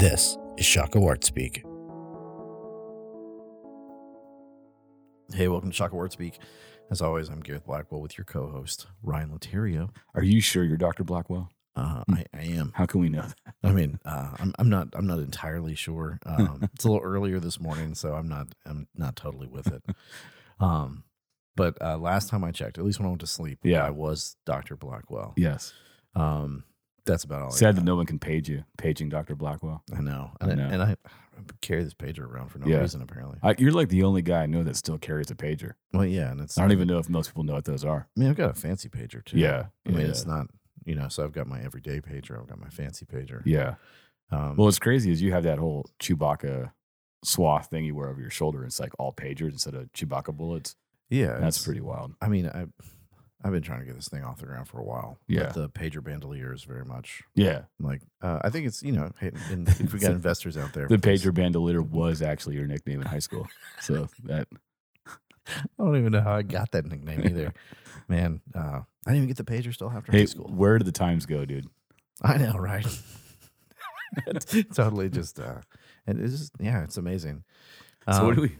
This is Shaka Wart Speak. Hey, welcome to Shaka Wart Speak. As always, I'm Gareth Blackwell with your co-host Ryan Laterio. Are you sure you're Dr. Blackwell? Uh, Hmm. I, I am. How can we know that? I mean, uh, I'm, I'm not. I'm not entirely sure. Um, it's a little earlier this morning, so I'm not. I'm not totally with it. Um, but uh, last time I checked, at least when I went to sleep, Yeah. I was Doctor Blackwell. Yes. Um, that's about all. Sad that no one can page you, paging Dr. Blackwell. I know, I and know. And I, carry this pager around for no Yeah. reason apparently. I, you're like the only guy I know that still carries a pager. well, yeah, and it's. I don't even know if most people know what those are. I mean, I've got a fancy pager too. Yeah, I mean, yeah. it's not. You know, so I've got my everyday pager. I've got my fancy pager. Yeah. Um, Well, what's crazy is you have that whole Chewbacca swath thing you wear over your shoulder. It's like all pagers instead of Chewbacca bullets. yeah, That's pretty wild. I mean, I, I've been trying to get this thing off the ground for a while. Yeah. But the pager bandolier is very much Yeah. like. Uh, I think it's you know, hey, and if we got investors out there, The please- pager bandolier was actually your nickname in high school. So that, I don't even know how I got that nickname either. Man, uh, I didn't even get the pager still after high hey, school. where did the times go, dude? I know, right? totally just uh and it's just yeah, it's amazing. So what Um, are we,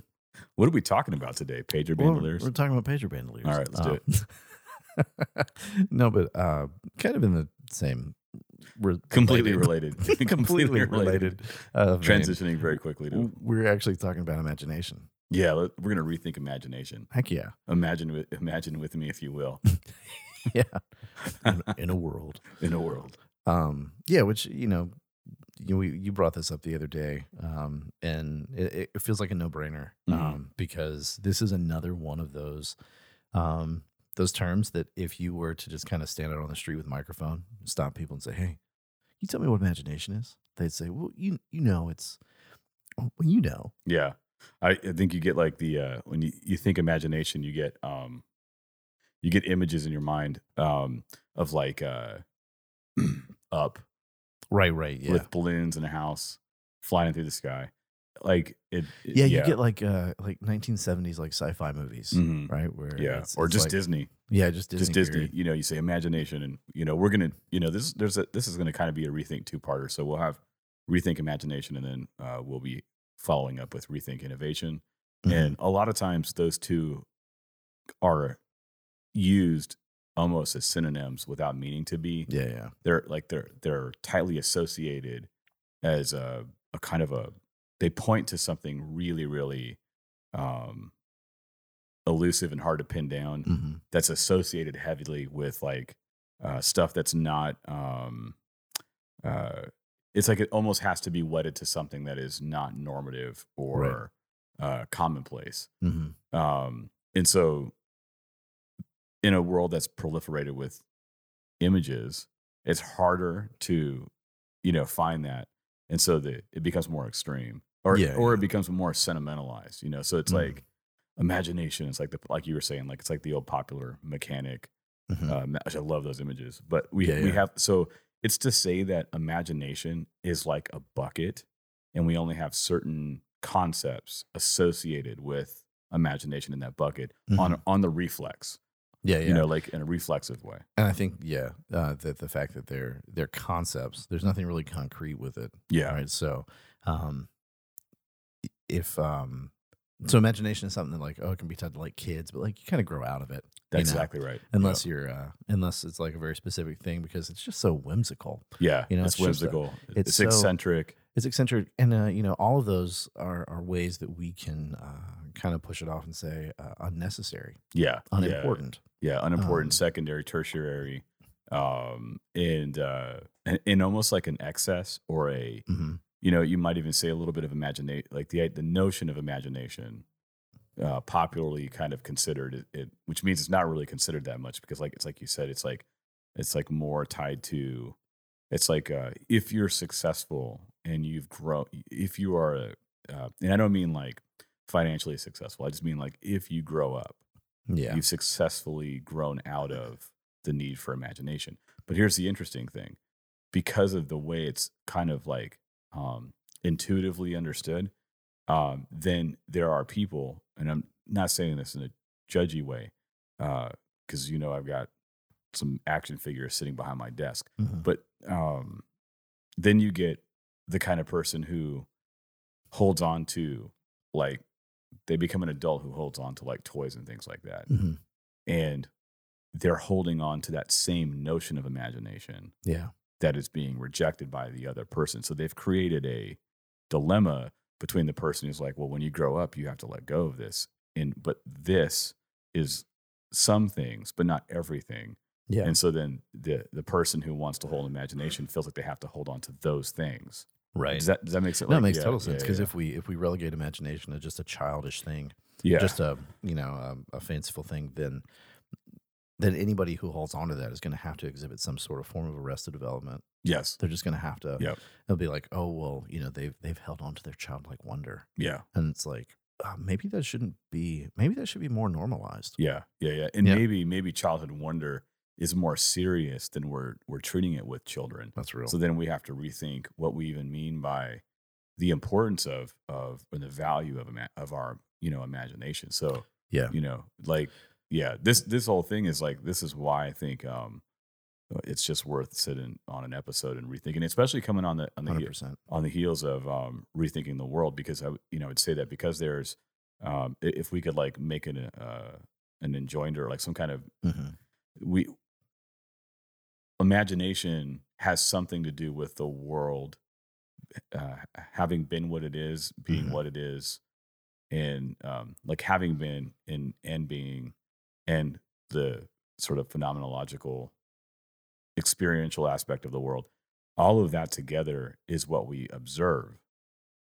what are we talking about today? Pager well, bandoliers? we're talking about pager bandoliers. All right, let's do it. no, but uh kind of in the same re- completely related- related. completely related uh. Transitioning very quickly to We're actually talking about imagination. yeah. let- We're gonna rethink imagination. Heck yeah. Imagine with imagine with me, if you will, Yeah. in, in a world. in a world. Um, yeah, which you know, you you brought this up the other day, um, and it, it feels like a no brainer Mhm. um, because this is another one of those um, those terms that if you were to just kind of stand out on the street with a microphone, stop people and say, "Hey, you tell me what imagination is?" They'd say, "Well, you you know, it's well, you know, Yeah, I, I think you get like the uh, when you, you think imagination, you get um, you get images in your mind um, of like uh, up right, right, yeah." with balloons in a house flying through the sky, like it. it- yeah, you get like uh like 1970s like sci-fi movies, Mhm. right? Where yeah, it's- or it's just like- Disney. yeah, just Disney, just Disney. period. You know, you say imagination, and you know we're gonna, you know, this there's a this is gonna kind of be a rethink two parter. So we'll have rethink imagination, and then uh, we'll be following up with rethink innovation. Mhm. And a lot of times those two are used almost as synonyms without meaning to be. yeah, yeah, They're like they're they're tightly associated as a, a kind of a they point to something really really um elusive and hard to pin down hmm that's associated heavily with like uh, stuff that's not um, uh, it's like it almost has to be wedded to something that is not normative or uh, commonplace. Hmm um, and so in a world that's proliferated with images it's harder to you know find that. And so the, it becomes more extreme or Yeah, or yeah. it becomes more sentimentalized you know so it's Mhm. like imagination it's like the like you were saying like it's like the old popular mechanic hmm um, i love those images but we Yeah, we have so it's to say that imagination is like a bucket and we only have certain concepts associated with imagination in that bucket on on the reflex yeah, yeah. you know like in a reflexive way and I think yeah, uh, that the fact that they're they're concepts, there's nothing really concrete with it, yeah right? So, um, if um, so imagination is something that like oh, it can be taught to like kids, but like you kind of grow out of it that's you know, exactly right. Unless you're uh, unless it's like a very specific thing because it's just so whimsical. yeah you know, it's, it's a- whimsical. it's it's, so- eccentric. It's eccentric, and uh, you know all of those are are ways that we can uh, kind of push it off and say uh, unnecessary, yeah yeah, unimportant. yeah unimportant Um, secondary tertiary um and uh and almost like an excess or a hmm you know, you might even say a little bit of imagination, like the the notion of imagination, uh, popularly kind of considered it, it, which means it's not really considered that much because, like it's like you said, it's like it's like more tied to, it's like uh, if you're successful and you've grown, if you are, a, uh, and I don't mean like financially successful, I just mean like if you grow up, Yeah, you've successfully grown out of the need for imagination. But here's the interesting thing because of the way it's kind of like um, intuitively understood, um, then there are people, and I'm not saying this in a judgy way, because you know I've got some action figures sitting behind my desk. Mhm. But um, then you get the kind of person who holds on to like they become an adult who holds on to like toys and things like that Mhm. and they're holding on to that same notion of imagination Yeah. That is being rejected by the other person so they've created a dilemma between the person who's like well when you grow up you have to let go of this and but this is some things but not everything Yeah. and so then the the person who wants to hold imagination feels like they have to hold on to those things right. does that does that make sense no, it Like, makes yeah, total sense yeah, because yeah. if we if we relegate imagination to just a childish thing, yeah just a you know a, a fanciful thing, then then anybody who holds on to that is going to have to exhibit some sort of form of arrested development. yes They're just going to have to. Yep. They'll be like, oh well, you know, they've they've held on to their childlike wonder, yeah and it's like uh, maybe that shouldn't be. Maybe that should be more normalized. Yeah, yeah, yeah. And Yeah. maybe maybe childhood wonder is more serious than we're we're treating it with children. That's real. So then we have to rethink what we even mean by the importance of of and the value of of our you know imagination. So yeah. you know like yeah this this whole thing is like this is why I think um it's just worth sitting on an episode and rethinking, especially coming on the on the he- on the heels of um, rethinking the world because I you know would say that because there's um, if we could like make an uh, an enjoinder like some kind of hmm we imagination has something to do with the world uh, having been what it is being Mhm. what it is and um, like having been and and being and the sort of phenomenological experiential aspect of the world all of that together is what we observe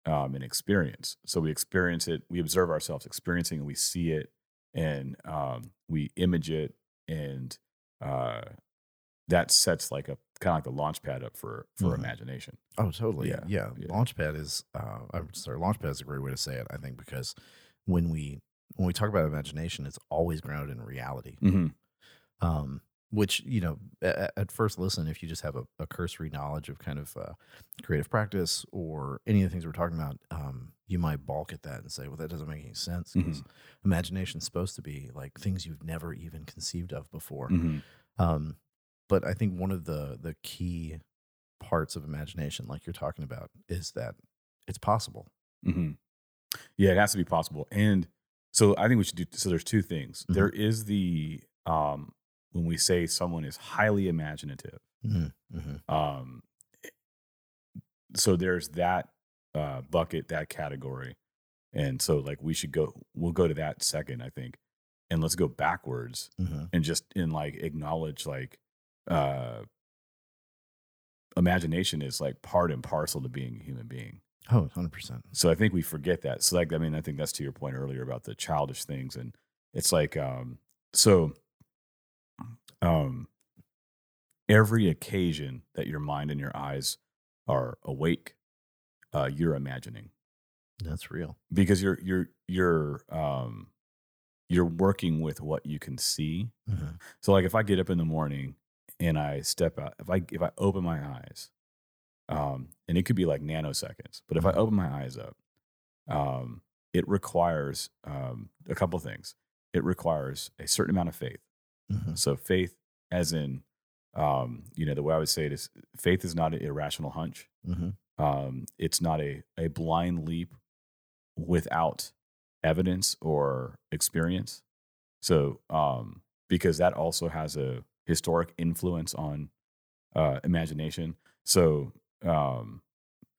um, and experience so we experience it we observe ourselves experiencing and we see it and um, we image it and uh, that sets like a kind of like the launch pad up for for Mhm. imagination Oh, totally. Yeah, Yeah. yeah. Launchpad is, uh, I'm sorry, Launchpad is a great way to say it, I think, because when we, when we talk about imagination, it's always grounded in reality. mm-hmm. Um, which, you know, at, at first listen, if you just have a, a cursory knowledge of kind of uh, creative practice or any of the things we're talking about, um, you might balk at that and say, well, that doesn't make any sense because Mm-hmm. imagination's supposed to be like things you've never even conceived of before. Mm-hmm. Um, but I think one of the the key parts of imagination, like you're talking about, is that it's possible. hmm Yeah, it has to be possible. And so I think we should do so there's two things. Mhm. There is the um when we say someone is highly imaginative. Mm-hmm. Um so there's that uh bucket, that category. And so like we should go we'll go to that second, I think. And let's go backwards Mm-hmm. and just in like acknowledge like uh imagination is like part and parcel to being a human being. Oh, 100%. So I think we forget that. So like I mean, I think that's to your point earlier about the childish things. And it's like um so um every occasion that your mind and your eyes are awake, uh, you're imagining. That's real. Because you're you're you're um you're working with what you can see. Mm-hmm. So like if I get up in the morning and I step out, if I if I open my eyes, um, and it could be like nanoseconds, but if I open my eyes up, um, it requires um, a couple things. It requires a certain amount of faith. Mm-hmm. So faith, as in, um, you know, the way I would say it is, faith is not an irrational hunch. Mm-hmm. Um, it's not a a blind leap without evidence or experience. So, um, because that also has a historic influence on uh, imagination. So, um,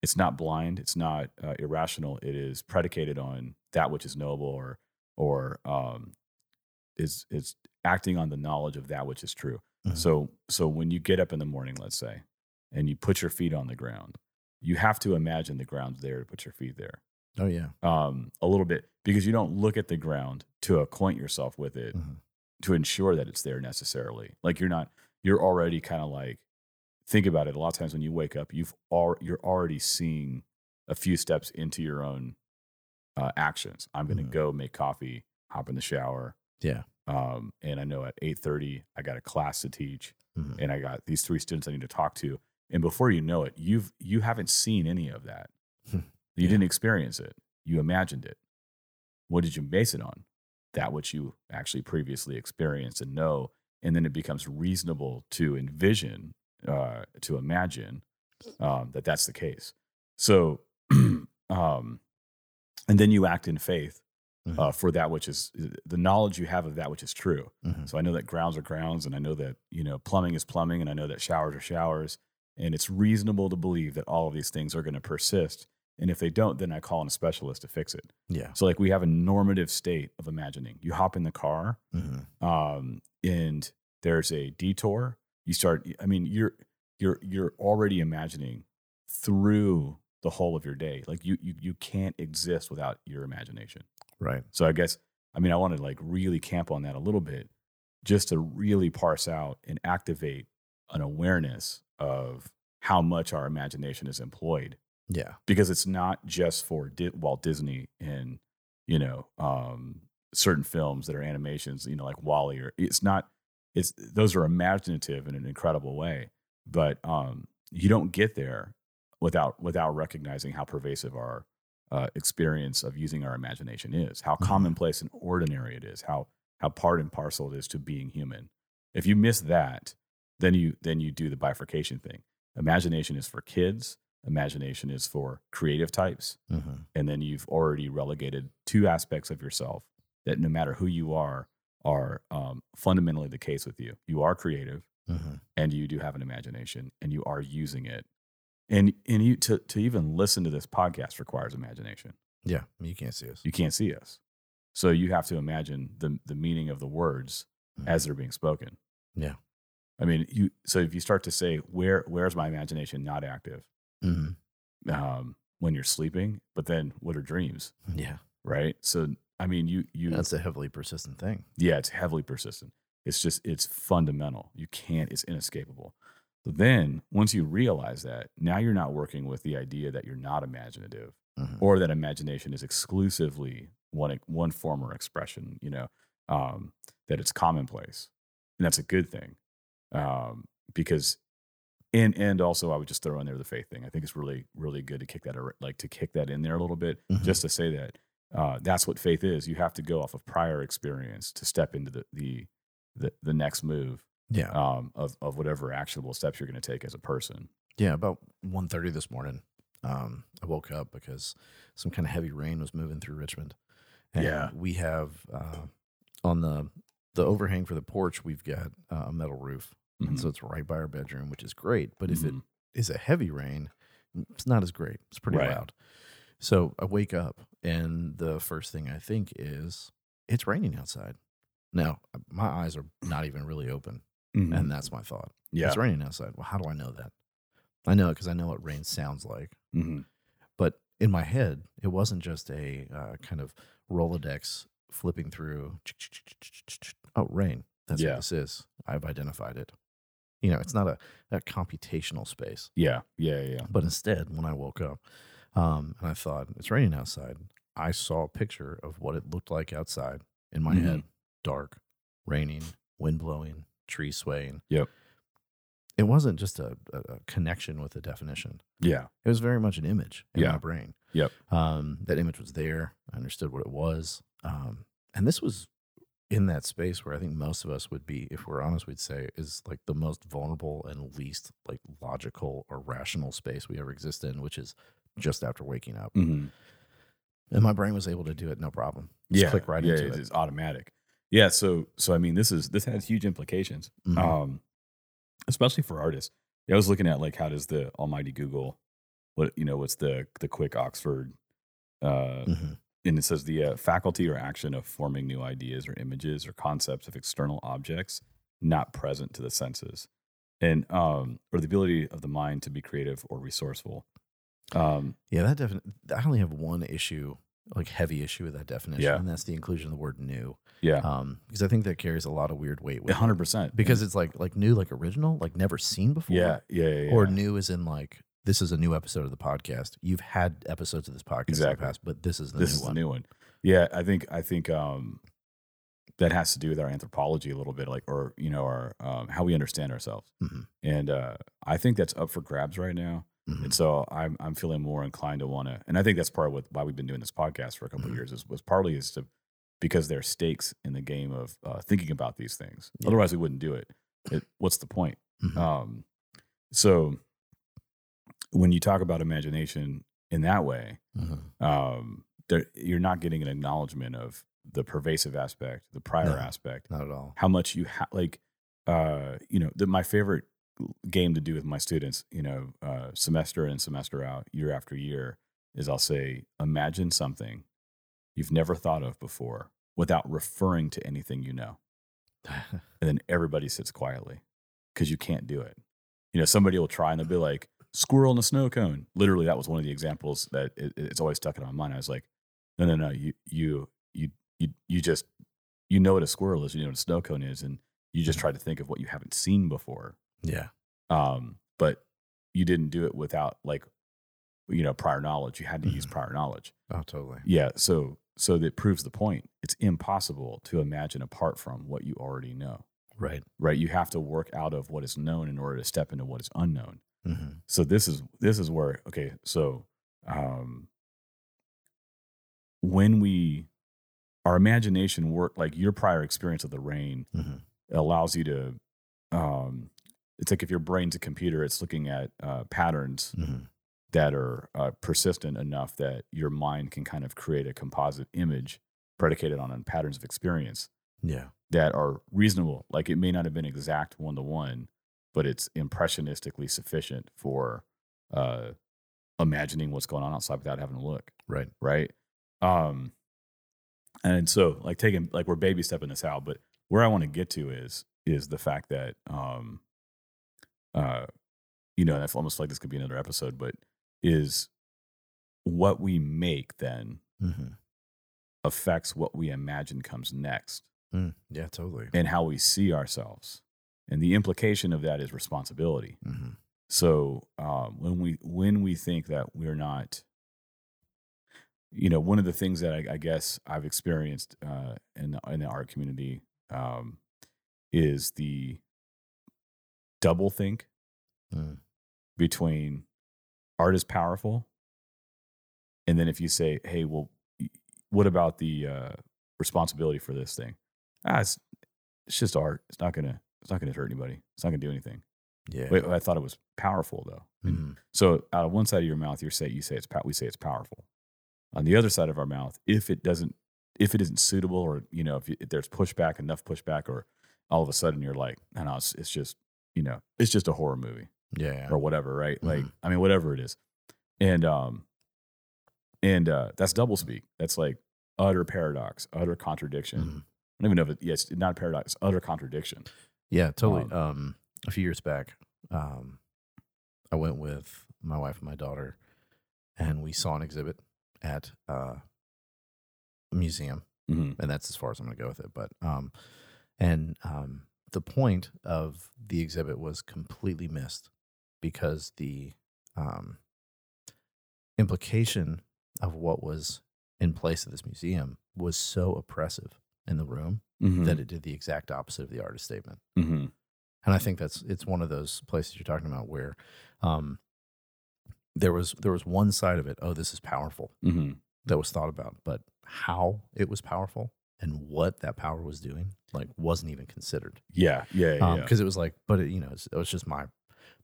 it's not blind. It's not uh, irrational. It is predicated on that which is noble, or or um, is is acting on the knowledge of that which is true. Mhm. So, so when you get up in the morning, let's say, and you put your feet on the ground, you have to imagine the ground's there to put your feet there Oh, yeah. um, a little bit because you don't look at the ground to acquaint yourself with it Mhm. to ensure that it's there necessarily. Like you're not, you're already kind of like, think about it. A lot of times when you wake up, you've al- you're already seeing a few steps into your own uh, actions. I'm going to Mhm. go make coffee, hop in the shower. Yeah. Um, and I know at 8:30 I got a class to teach, Mhm. and I got these three students I need to talk to. And before you know it, you've you haven't seen any of that. You Yeah. didn't experience it. You imagined it. What did you base it on? That which you actually previously experienced and know, and then it becomes reasonable to envision, uh, to imagine um, that that's the case. So, um, and then you act in faith Mhm. uh, for that which is the knowledge you have of that which is true. Mhm. So I know that grounds are grounds, and I know that you know plumbing is plumbing, and I know that showers are showers, and it's reasonable to believe that all of these things are going to persist. And if they don't, then I call in a specialist to fix it. Yeah. So like we have a normative state of imagining. You hop in the car, Mhm. um, and there's a detour. You start. I mean, you're you're you're already imagining through the whole of your day. Like you you you can't exist without your imagination. Right. So I guess I mean I want to like really camp on that a little bit, just to really parse out and activate an awareness of how much our imagination is employed Yeah. because it's not just for Di- Walt Disney and you know um, certain films that are animations, you know, like WALL-E or it's not. It's those are imaginative in an incredible way, but um, you don't get there without without recognizing how pervasive our uh, experience of using our imagination is, how Mhm. commonplace and ordinary it is, how how part and parcel it is to being human. If you miss that, then you then you do the bifurcation thing. Imagination is for kids. Imagination is for creative types, hmm and then you've already relegated two aspects of yourself that no matter who you are are um, fundamentally the case with you. You are creative, hmm and you do have an imagination, and you are using it. And and you to to even listen to this podcast requires imagination. Yeah. You can't see us. You can't see us, so you have to imagine the the meaning of the words Mhm. as they're being spoken. Yeah. I mean, you. So if you start to say, "Where where's my imagination not active?" hmm Um, when you're sleeping, but then what are dreams, Yeah. Right? So I mean, you you That's a heavily persistent thing. yeah, it's heavily persistent. It's just it's fundamental. You can't. It's inescapable. But then once you realize that, now you're not working with the idea that you're not imaginative Mhm. or that imagination is exclusively one one form or expression. You know, um, that it's commonplace, and that's a good thing, um, because. And and also, I would just throw in there the faith thing. I think it's really really good to kick that like to kick that in there a little bit, Mhm. just to say that uh, that's what faith is. You have to go off of prior experience to step into the the the, the next move Yeah. um, of of whatever actionable steps you're going to take as a person. Yeah, about 1.30 this morning, um, I woke up because some kind of heavy rain was moving through Richmond. And Yeah. we have uh, on the the overhang for the porch, we've got uh, a metal roof, and so it's right by our bedroom, which is great. But if it Mhm. is a heavy rain, it's not as great. It's pretty Right. loud. So I wake up, and the first thing I think is it's raining outside. Now my eyes are not even really open, Mhm. and that's my thought. yeah, It's raining outside. Well, how do I know that? I know it because I know what rain sounds like. Mhm. But in my head, it wasn't just a uh, kind of Rolodex flipping through. Oh, rain. That's Yeah. what this is. I've identified it. You know, it's not a, a computational space. yeah, yeah, yeah. But instead, when I woke up um, and I thought, it's raining outside, I saw a picture of what it looked like outside in my Mhm. head dark, raining, wind blowing, tree swaying. Yep. It wasn't just a, a, a connection with a definition, yeah, it was very much an image in Yeah. my brain. Yep. Um, that image was there. I understood what it was. Um, and this was in that space where I think most of us would be, if we're honest, we'd say is like the most vulnerable and least like logical or rational space we ever exist in, which is just after waking up. Mhm. And my brain was able to do it no problem. Just yeah. click right yeah, into it. It's automatic. Yeah, so so I mean, this is this has huge implications, Mhm. um, especially for artists. Yeah, I was looking at like how does the Almighty Google, what you know, what's the the quick Oxford uh, Mhm. And it says the uh, faculty or action of forming new ideas or images or concepts of external objects not present to the senses and um or the ability of the mind to be creative or resourceful um Yeah, that definitely. I only have one issue, like heavy issue with that definition, Yeah. and that's the inclusion of the word "new," yeah um, because I think that carries a lot of weird weight with 100% because it's like like new, like original, like never seen before. yeah yeah yeah, Or yeah. new is in like this is a new episode of the podcast. You've had episodes of this podcast in Exactly. the past, but this is the this new is one. the new one yeah i think i think um that has to do with our anthropology a little bit like or you know our um, how we understand ourselves Mhm. and uh i think that's up for grabs right now Mhm. And so I'm I'm feeling more inclined to want to, and I think that's part of what, why we've been doing this podcast for a couple Mhm. of years is was partly is to because there are stakes in the game of uh, thinking about these things. Yeah. Otherwise, we wouldn't do it. it. What's the point? Mhm. Um, so when you talk about imagination in that way, Mhm. um, there, you're not getting an acknowledgement of the pervasive aspect, the prior No. aspect, Not at all. how much you have. Like, uh, you know, the, my favorite game to do with my students, you know, uh, semester in semester out, year after year, is I'll say, imagine something you've never thought of before without referring to anything you know and then everybody sits quietly because you can't do it. You know, somebody will try and they'll be like, squirrel in a snow cone. Literally, that was one of the examples that it, it's always stuck in my mind. I was like, no, no, no, you, you, you, you, you just, you know what a squirrel is, you know what a snow cone is, and you just try to think of what you haven't seen before. yeah. Um, but you didn't do it without like, you know, prior knowledge. You had to use Mhm. prior knowledge. Oh, totally. Yeah. So, so that proves the point. It's impossible to imagine apart from what you already know Right. right you have to work out of what is known in order to step into what is unknown hmm so this is this is where okay so um when we our imagination work like your prior experience of the rain hmm allows you to um it's like if your brain's a computer it's looking at uh, patterns hmm that are uh, persistent enough that your mind can kind of create a composite image predicated on patterns of experience Yeah. that are reasonable. Like it may not have been exact one to one, but it's impressionistically sufficient for uh, imagining what's going on outside without having to look. Right. Right. Um, and so like taking like we're baby stepping this out, but where I want to get to is is the fact that um, uh, you know, and I almost like this could be another episode, but is what we make then hmm affects what we imagine comes next. Mm. Yeah. Totally. and how we see ourselves. And the implication of that is responsibility. hmm So um, when we when we think that we're not, you know, one of the things that I, I guess I've experienced uh, in the, in the art community um, is the double think Mm. between art is powerful, and then if you say, "Hey, well, what about the uh, responsibility for this thing?" Ah, it's it's just art. It's not gonna it's not gonna hurt anybody. It's not gonna do anything. Yeah. Wait, I thought it was powerful though. Mhm. So out of one side of your mouth, you say you say it's we say it's powerful. On the other side of our mouth, if it doesn't if it isn't suitable, or you know if, you, if there's pushback, enough pushback, or all of a sudden you're like, no, no, it's, it's just you know it's just a horror movie Yeah. or whatever, right? Like Mhm. I mean whatever it is, and um and uh that's double speak. That's like utter paradox, utter contradiction. Mhm. I don't even know if it, yeah, it's not a paradox, utter contradiction. Yeah, totally. Um, Um, a few years back, um, I went with my wife and my daughter, and we saw an exhibit at uh, a museum, Mm-hmm. and that's as far as I'm going to go with it. But um, and um, the point of the exhibit was completely missed because the um, implication of what was in place of this museum was so oppressive in the room Mm-hmm. that it did the exact opposite of the artist statement. mm-hmm. and I think that's it's one of those places you're talking about where um, there was there was one side of it. Oh, this is powerful Mm-hmm. that was thought about, but how it was powerful and what that power was doing like wasn't even considered Yeah, yeah, yeah. because it was like, but it, you know, it's- it was just my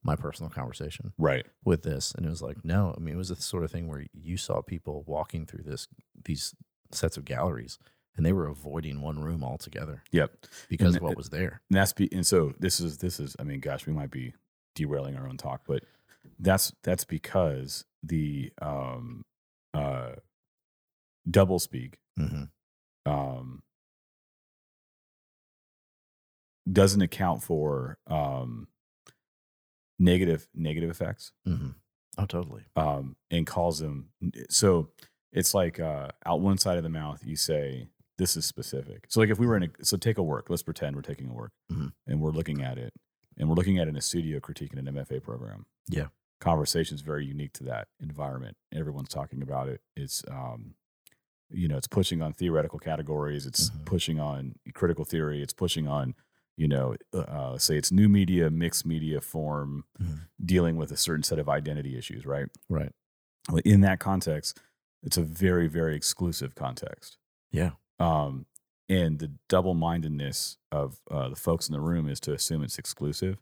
my personal conversation right. with this, and it was like, no, I mean, it was the sort of thing where you saw people walking through this these sets of galleries, and they were avoiding one room altogether Yep. because of And what was there. And that's be, and so this is this is I mean, gosh, we might be derailing our own talk, but that's that's because the um uh double speak mm-hmm. um doesn't account for um negative negative effects Mm-hmm. Oh, totally. um, and calls them. So it's like uh, out one side of the mouth, you say, this is specific. So, like if we were in a, so take a work, let's pretend we're taking a work Mhm. and we're looking at it and we're looking at it in a studio critiquing an MFA program. Yeah. Conversation is very unique to that environment. Everyone's talking about it. It's, um, you know, it's pushing on theoretical categories. It's Mhm. pushing on critical theory. It's pushing on, you know, uh, say it's new media, mixed media form, Mhm. dealing with a certain set of identity issues, right? Right. In that context, it's a very, very exclusive context. Yeah. Um, and the double mindedness of uh, the folks in the room is to assume it's exclusive,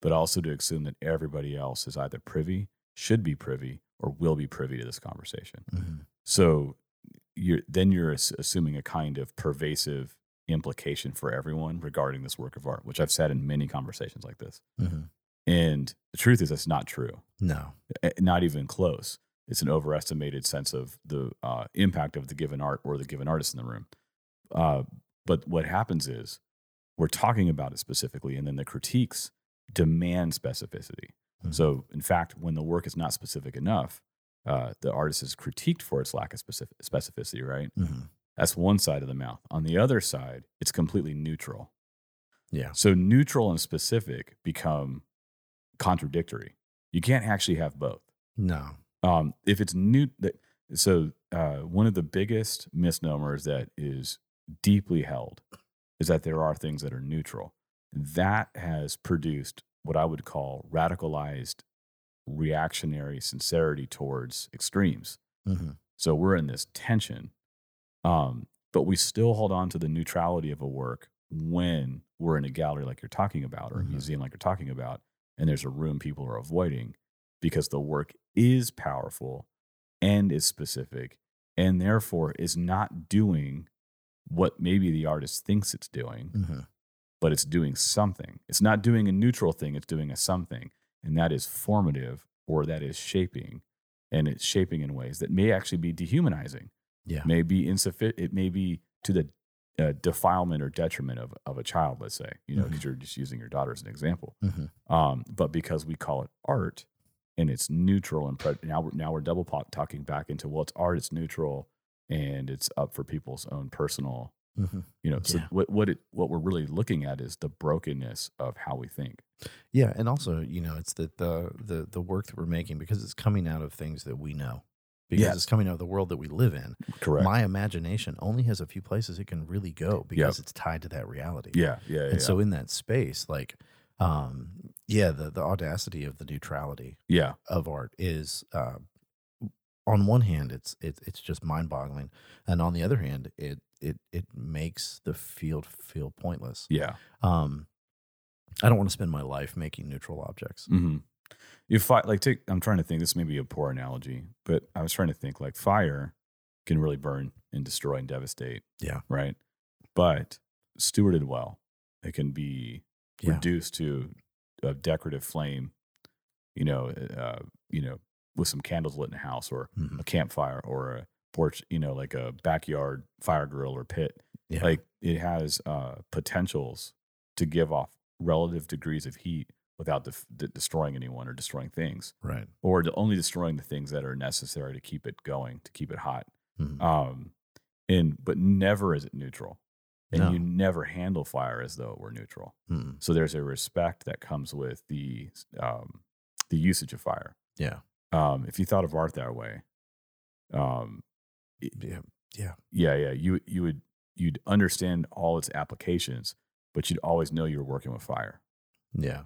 but also to assume that everybody else is either privy should be privy or will be privy to this conversation. Mhm. So you're then you're assuming a kind of pervasive implication for everyone regarding this work of art, which I've said in many conversations like this. Mhm. And the truth is that's not true. No. Not even close. It's an overestimated sense of the uh, impact of the given art or the given artist in the room. Uh, but what happens is we're talking about it specifically, and then the critiques demand specificity. Mhm. So, in fact, when the work is not specific enough, uh, the artist is critiqued for its lack of specific, specificity, right? Mhm. That's one side of the mouth. On the other side, it's completely neutral. Yeah. So, neutral and specific become contradictory. You can't actually have both. No. Um, if it's new, so uh, one of the biggest misnomers that is deeply held is that there are things that are neutral. That has produced what I would call radicalized reactionary sincerity towards extremes. Mhm. So we're in this tension, um, but we still hold on to the neutrality of a work when we're in a gallery like you're talking about or a Mhm. museum like you're talking about, and there's a room people are avoiding because the work is powerful and is specific and therefore is not doing what maybe the artist thinks it's doing, Mhm. but it's doing something. It's not doing a neutral thing, it's doing a something. And that is formative or that is shaping. And it's shaping in ways that may actually be dehumanizing, Yeah. may be insufficient. It may be to the uh, defilement or detriment of, of a child, let's say, you know, because Mhm. you're just using your daughter as an example. Mhm. Um, but because we call it art and it's neutral and pre- now we're, now we're double talking back into, well, it's art, it's neutral, and it's up for people's own personal Mhm. you know so Yeah. what what it what we're really looking at is the brokenness of how we think Yeah, and also, you know, it's that the the the work that we're making because it's coming out of things that we know. Because Yes. it's coming out of the world that we live in. correct My imagination only has a few places it can really go because it's tied to that reality. yeah yeah yeah And so in that space, like um yeah, the the audacity of the neutrality yeah of art is uh, on one hand it's it, it's just mind-boggling and on the other hand it it it makes the field feel pointless. yeah Um I don't want to spend my life making neutral objects. hmm you fight like take i'm trying to think this may be a poor analogy but i was trying to think like fire can really burn and destroy and devastate Yeah. right but stewarded well it can be Yeah. reduced to a decorative flame you know uh, you know with some candles lit in a house or Mhm. a campfire or a porch, you know, like a backyard fire grill or pit. Yeah. Like it has uh, potentials to give off relative degrees of heat without def- de- destroying anyone or destroying things, right. or only destroying the things that are necessary to keep it going, to keep it hot. Mhm. Um, and but never is it neutral, and No. you never handle fire as though it were neutral. Mhm. So there's a respect that comes with the um, the usage of fire. Yeah. Um, if you thought of art that way, um, Yeah. Yeah. yeah, yeah, you you would you'd understand all its applications, but you'd always know you were working with fire, Yeah.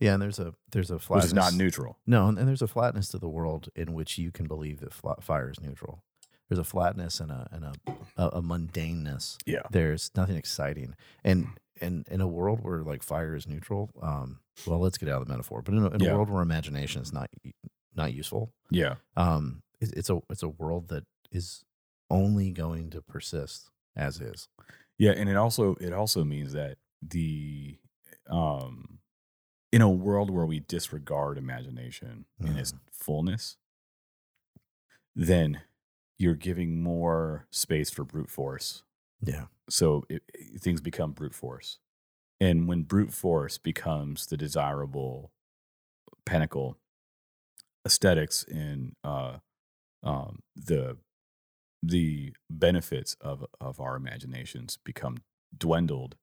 Yeah, and there's a there's a which flatness. is not neutral. No, and and there's a flatness to the world in which you can believe that fire is neutral. There's a flatness and a and a a, a mundaneness. Yeah, There's nothing exciting, and and in a world where like fire is neutral. Um, well, let's get out of the metaphor, but in a, in Yeah. a world where imagination is not not useful, yeah, um, it, it's a it's a world that is only going to persist as is. yeah, and it also it also means that the um in a world where we disregard imagination in its Mhm. fullness, then you're giving more space for brute force Yeah. so it, it- things become brute force and when brute force becomes the desirable pinnacle aesthetics and uh, um, the the benefits of of our imaginations become dwindled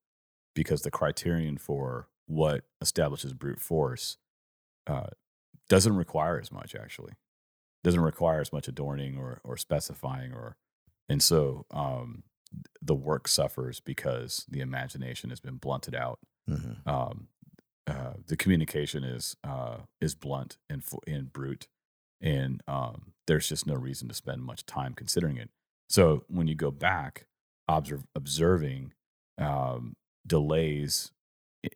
because the criterion for what establishes brute force uh, doesn't require as much actually doesn't require as much adorning or or specifying or and so um, the work suffers because the imagination has been blunted out. hmm Um, uh, the communication is uh, is blunt and and brute, and um, there's just no reason to spend much time considering it. So when you go back, observe, observing um, delays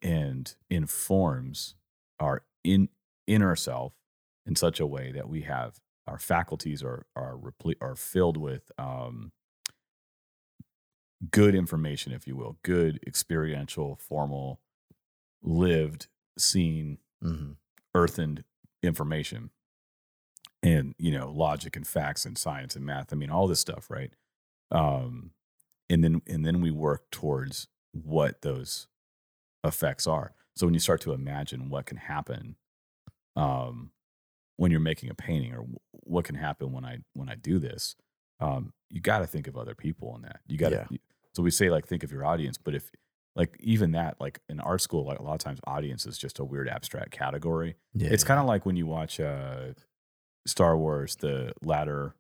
and informs our in inner self in such a way that we have our faculties are are are filled with um, good information, if you will, good experiential, formal, lived, seen, hmm earthened information, and you know logic and facts and science and math. I mean, all this stuff, right? Um, and then and then we work towards what those effects are. So when you start to imagine what can happen um, when you're making a painting, or what can happen when I when I do this, um, you got to think of other people in that. You got to. Yeah. So we say like think of your audience, but if like even that, like in art school, like a lot of times audience is just a weird abstract category. Yeah. It's kind of like when you watch uh, Star Wars, the latter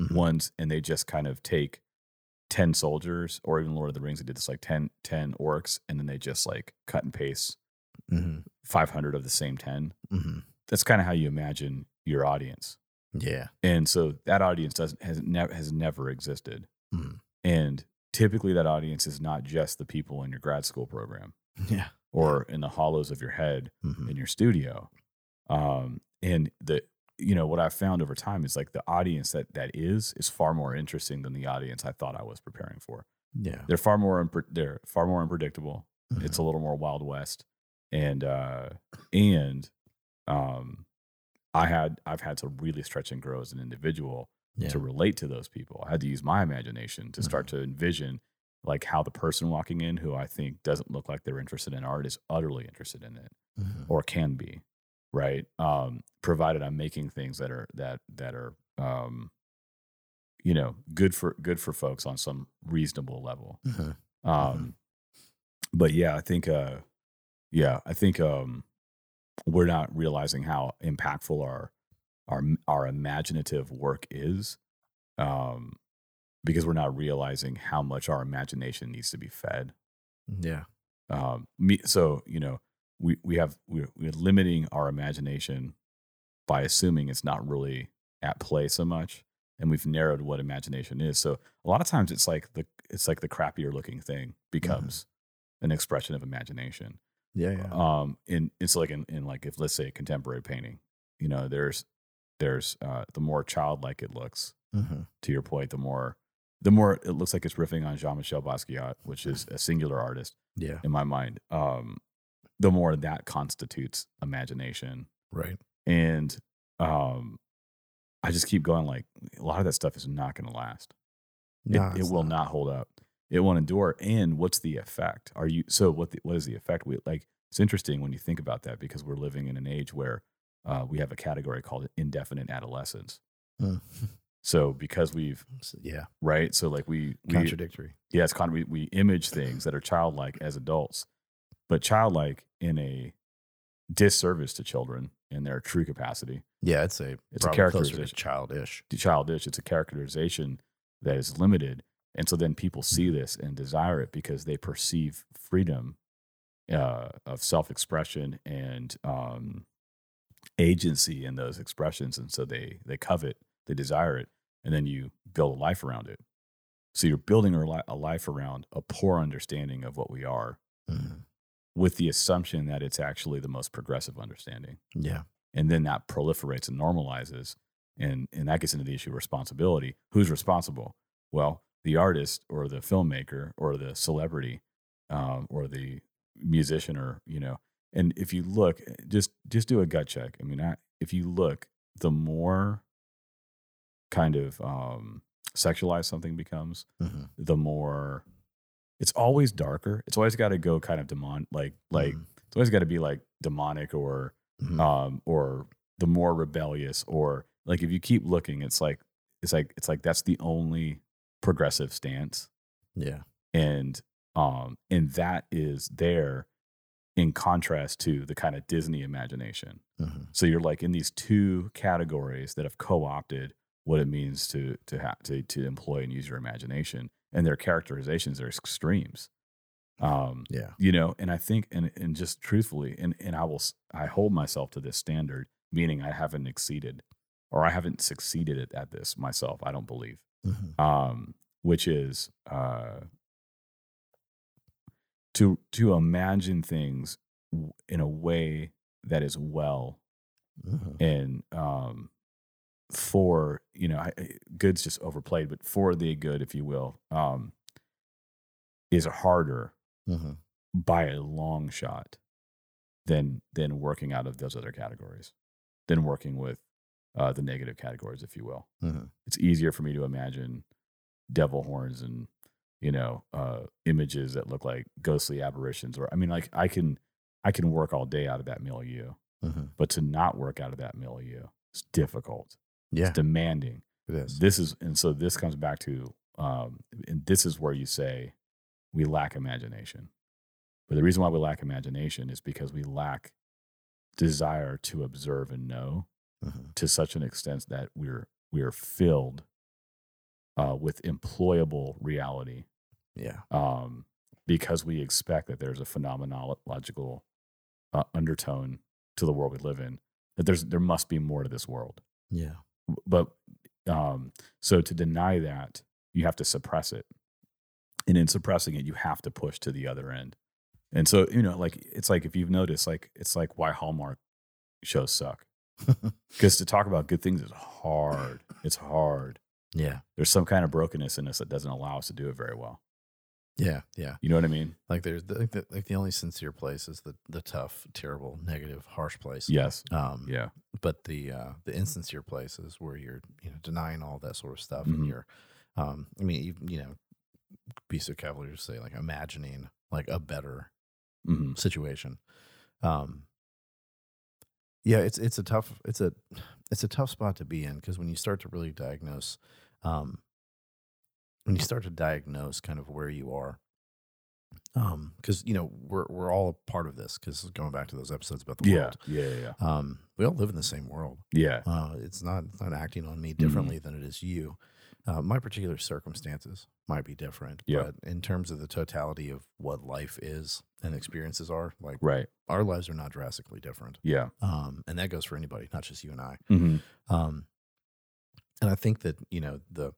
Mhm. ones, and they just kind of take 10 soldiers, or even Lord of the Rings, they did this like 10, 10 orcs, and then they just like cut and paste hmm 500 of the same 10. hmm That's kind of how you imagine your audience. Yeah. And so that audience doesn't has never has never existed. Mhm. And typically that audience is not just the people in your grad school program Yeah. or in the hollows of your head hmm in your studio. Um, and the you know what I've found over time is like the audience that that is is far more interesting than the audience I thought I was preparing for. Yeah. They're far more unpre- they're far more unpredictable. Mhm. It's a little more wild west, and uh, and um, I had I've had to really stretch and grow as an individual yeah. to relate to those people. I had to use my imagination to start to envision like how the person walking in who I think doesn't look like they're interested in art is utterly interested in it Mhm. or can be, right? Um, provided I'm making things that are that that are um, you know good for good for folks on some reasonable level. Mhm. Um, but yeah, I think uh, yeah, I think um, we're not realizing how impactful our our our imaginative work is, um, because we're not realizing how much our imagination needs to be fed Yeah. um, me, so you know we we have we're, we're limiting our imagination by assuming it's not really at play so much and we've narrowed what imagination is so a lot of times it's like the it's like the crappier looking thing becomes an expression of imagination Yeah. Yeah. um in it's like in, in like if let's say a contemporary painting you know there's there's uh the more childlike it looks hmm to your point the more the more it looks like it's riffing on jean-michel basquiat which is a singular artist Yeah. in my mind, um, the more that constitutes imagination. Right. And um, I just keep going like a lot of that stuff is not going to last. It, Nah, it it's will not. hold up. It won't endure. And what's the effect? Are you so? What the, what is the effect? We like. It's interesting when you think about that because we're living in an age where uh, we have a category called indefinite adolescence. Mm. So because we've yeah. right, so like we we Contradictory. yeah, it's kind of we, we image things that are childlike as adults, but childlike in a disservice to children in their true capacity. Yeah. I'd say It's a closer to characterization. childish. Childish, it's a characterization that is limited, and so then people Mm-hmm. see this and desire it because they perceive freedom uh, of self-expression and um, agency in those expressions, and so they they covet, they desire it, and then you build a life around it. So you're building a life around a poor understanding of what we are, Mhm. with the assumption that it's actually the most progressive understanding. Yeah. And then that proliferates and normalizes. And, and that gets into the issue of responsibility. Who's responsible? Well, the artist or the filmmaker or the celebrity um, or the musician or, you know, and if you look, just just do a gut check. I mean, I, if you look, the more kind of um, sexualized something becomes, hmm the more it's always darker. It's always got to go kind of demon like like Mhm. it's always got to be like demonic or Mhm. um or the more rebellious or like if you keep looking it's like it's like it's like that's the only progressive stance yeah. and um and that is there in contrast to the kind of Disney imagination. hmm So you're like in these two categories that have co-opted what it means to to have to to employ and use your imagination, and their characterizations are extremes. Um, Yeah. you know, and I think, and and just truthfully, and and I will, s- I hold myself to this standard, meaning I haven't exceeded, or I haven't succeeded at, at this myself. I don't believe, hmm um, which is uh, to to imagine things in a way that is well Mhm. and um, for you know, I, good's just overplayed, but for the good, if you will, um, is harder Mhm. by a long shot than than working out of those other categories, than working with uh, the negative categories, if you will. Mhm. It's easier for me to imagine devil horns and you know uh, images that look like ghostly apparitions, or I mean, like I can I can work all day out of that milieu, Mhm. but to not work out of that milieu is difficult. Yeah, It's demanding. it is. This is, and so this comes back to, um, and this is where you say we lack imagination. But the reason why we lack imagination is because we lack desire to observe and know Mhm. to such an extent that we're we are filled uh, with employable reality Yeah. um, because we expect that there's a phenomenological uh, undertone to the world we live in. That there's there must be more to this world Yeah. but um, so to deny that, you have to suppress it, and in suppressing it, you have to push to the other end. And so you know, like it's like if you've noticed, like it's like why Hallmark shows suck because to talk about good things is hard. It's hard. Yeah. There's some kind of brokenness in us that doesn't allow us to do it very well. Yeah. Yeah. You know what I mean? Like there's the, like the like the only sincere place is the the tough, terrible, negative, harsh place. Yes. Um. Yeah. But the uh the insincere places where you're you know denying all that sort of stuff and Mhm. you're, um. I mean, you, you know, be so cavalier to say like imagining like a better hmm situation. Um. Yeah, it's it's a tough it's a it's a tough spot to be in because when you start to really diagnose, um, when you start to diagnose kind of where you are, um, because you know we're we're all a part of this because going back to those episodes about the Yeah. world, Yeah. Yeah. yeah, um, we all live in the same world. Yeah. Uh, it's not it's not acting on me Mm-hmm. differently than it is you. Uh, my particular circumstances might be different, Yeah. but in terms of the totality of what life is and experiences are, like Right. our lives are not drastically different. Yeah. Um, and that goes for anybody, not just you and I. hmm Um, and I think that you know the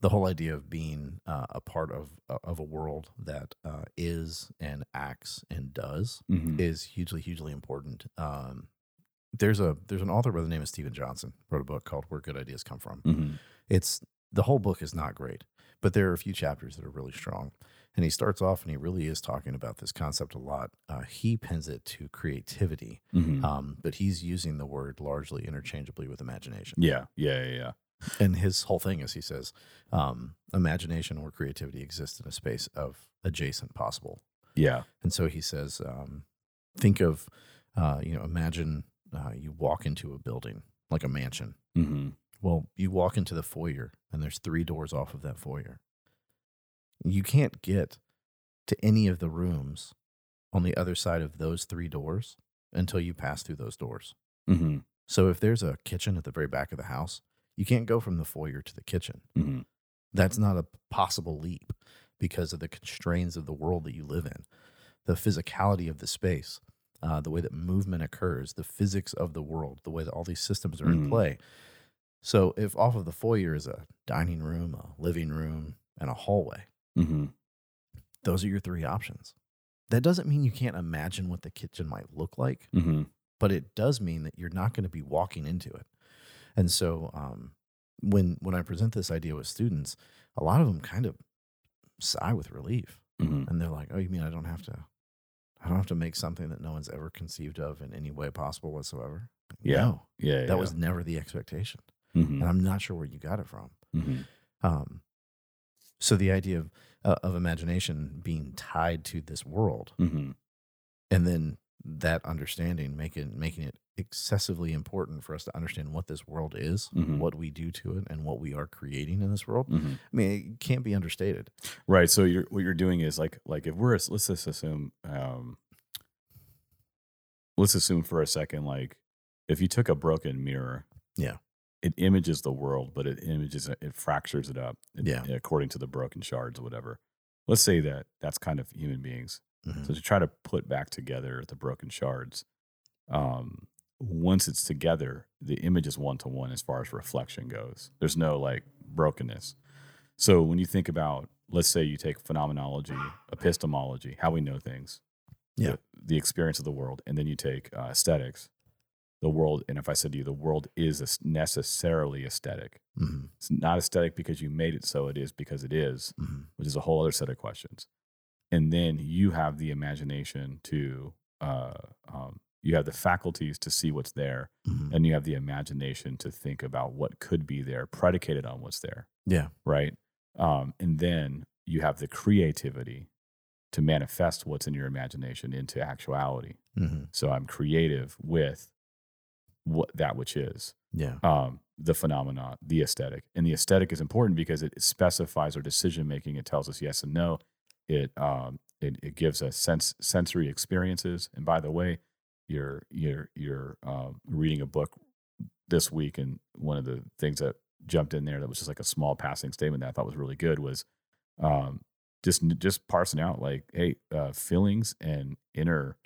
the whole idea of being uh, a part of of a world that uh, is and acts and does hmm is hugely hugely important. Um, there's a there's an author by the name of Steven Johnson wrote a book called Where Good Ideas Come From. hmm It's the whole book is not great, but there are a few chapters that are really strong. And he starts off and he really is talking about this concept a lot. Uh, he pins it to creativity, hmm um, but he's using the word largely interchangeably with imagination. Yeah. Yeah. Yeah. Yeah. And his whole thing is he says um, imagination or creativity exists in a space of adjacent possible. Yeah. And so he says, um, think of, uh, you know, imagine uh, you walk into a building like a mansion. hmm Well, you walk into the foyer and there's three doors off of that foyer. You can't get to any of the rooms on the other side of those three doors until you pass through those doors. hmm So if there's a kitchen at the very back of the house, you can't go from the foyer to the kitchen. hmm That's not a possible leap because of the constraints of the world that you live in, the physicality of the space, uh, the way that movement occurs, the physics of the world, the way that all these systems are in Mhm. play. So if off of the foyer is a dining room, a living room, and a hallway, hmm those are your three options. That doesn't mean you can't imagine what the kitchen might look like, hmm but it does mean that you're not going to be walking into it. And so um, when when I present this idea with students, a lot of them kind of sigh with relief, hmm and they're like, "Oh, you mean I don't have to? I don't have to make something that no one's ever conceived of in any way possible whatsoever." Yeah. No, Yeah. that was never the expectation, hmm and I'm not sure where you got it from. hmm Um, so the idea of uh, of imagination being tied to this world hmm and then that understanding making making it excessively important for us to understand what this world is, Mhm. what we do to it, and what we are creating in this world. hmm I mean, it can't be understated. Right. So you're what you're doing is like like if we're let's just assume um let's assume for a second like if you took a broken mirror, Yeah. It images the world, but it images it, it fractures it up, Yeah. according to the broken shards or whatever. Let's say that that's kind of human beings. Mhm. So to try to put back together the broken shards, um, once it's together, the image is one to one as far as reflection goes. There's no like brokenness. So when you think about, let's say you take phenomenology, epistemology, how we know things, Yeah. the, the experience of the world, and then you take uh, aesthetics, the world, and if I said to you, the world is necessarily aesthetic. hmm It's not aesthetic because you made it so. It is because it is, hmm which is a whole other set of questions. And then you have the imagination to, uh, um, you have the faculties to see what's there, hmm and you have the imagination to think about what could be there, predicated on what's there, Yeah. right? Um, and then you have the creativity to manifest what's in your imagination into actuality. hmm So I'm creative with what that which is Yeah. um, the phenomena, the aesthetic. And the aesthetic is important because it specifies our decision making. It tells us yes and no. It um, it, it gives us sense sensory experiences. And by the way, you're you're you're um, reading a book this week, and one of the things that jumped in there that was just like a small passing statement that I thought was really good was um, just just parsing out like, hey, uh, feelings and inner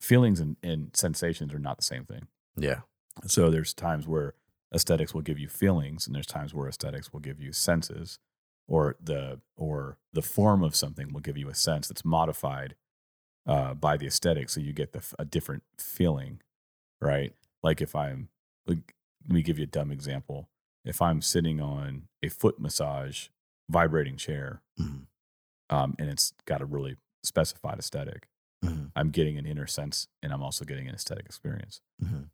feelings and, and sensations are not the same thing. Yeah. So there's times where aesthetics will give you feelings, and there's times where aesthetics will give you senses, or the or the form of something will give you a sense that's modified uh, by the aesthetic, so you get the, a different feeling, right? Like if I'm, like, let me give you a dumb example. If I'm sitting on a foot massage vibrating chair, hmm um, and it's got a really specified aesthetic, hmm I'm getting an inner sense, and I'm also getting an aesthetic experience. hmm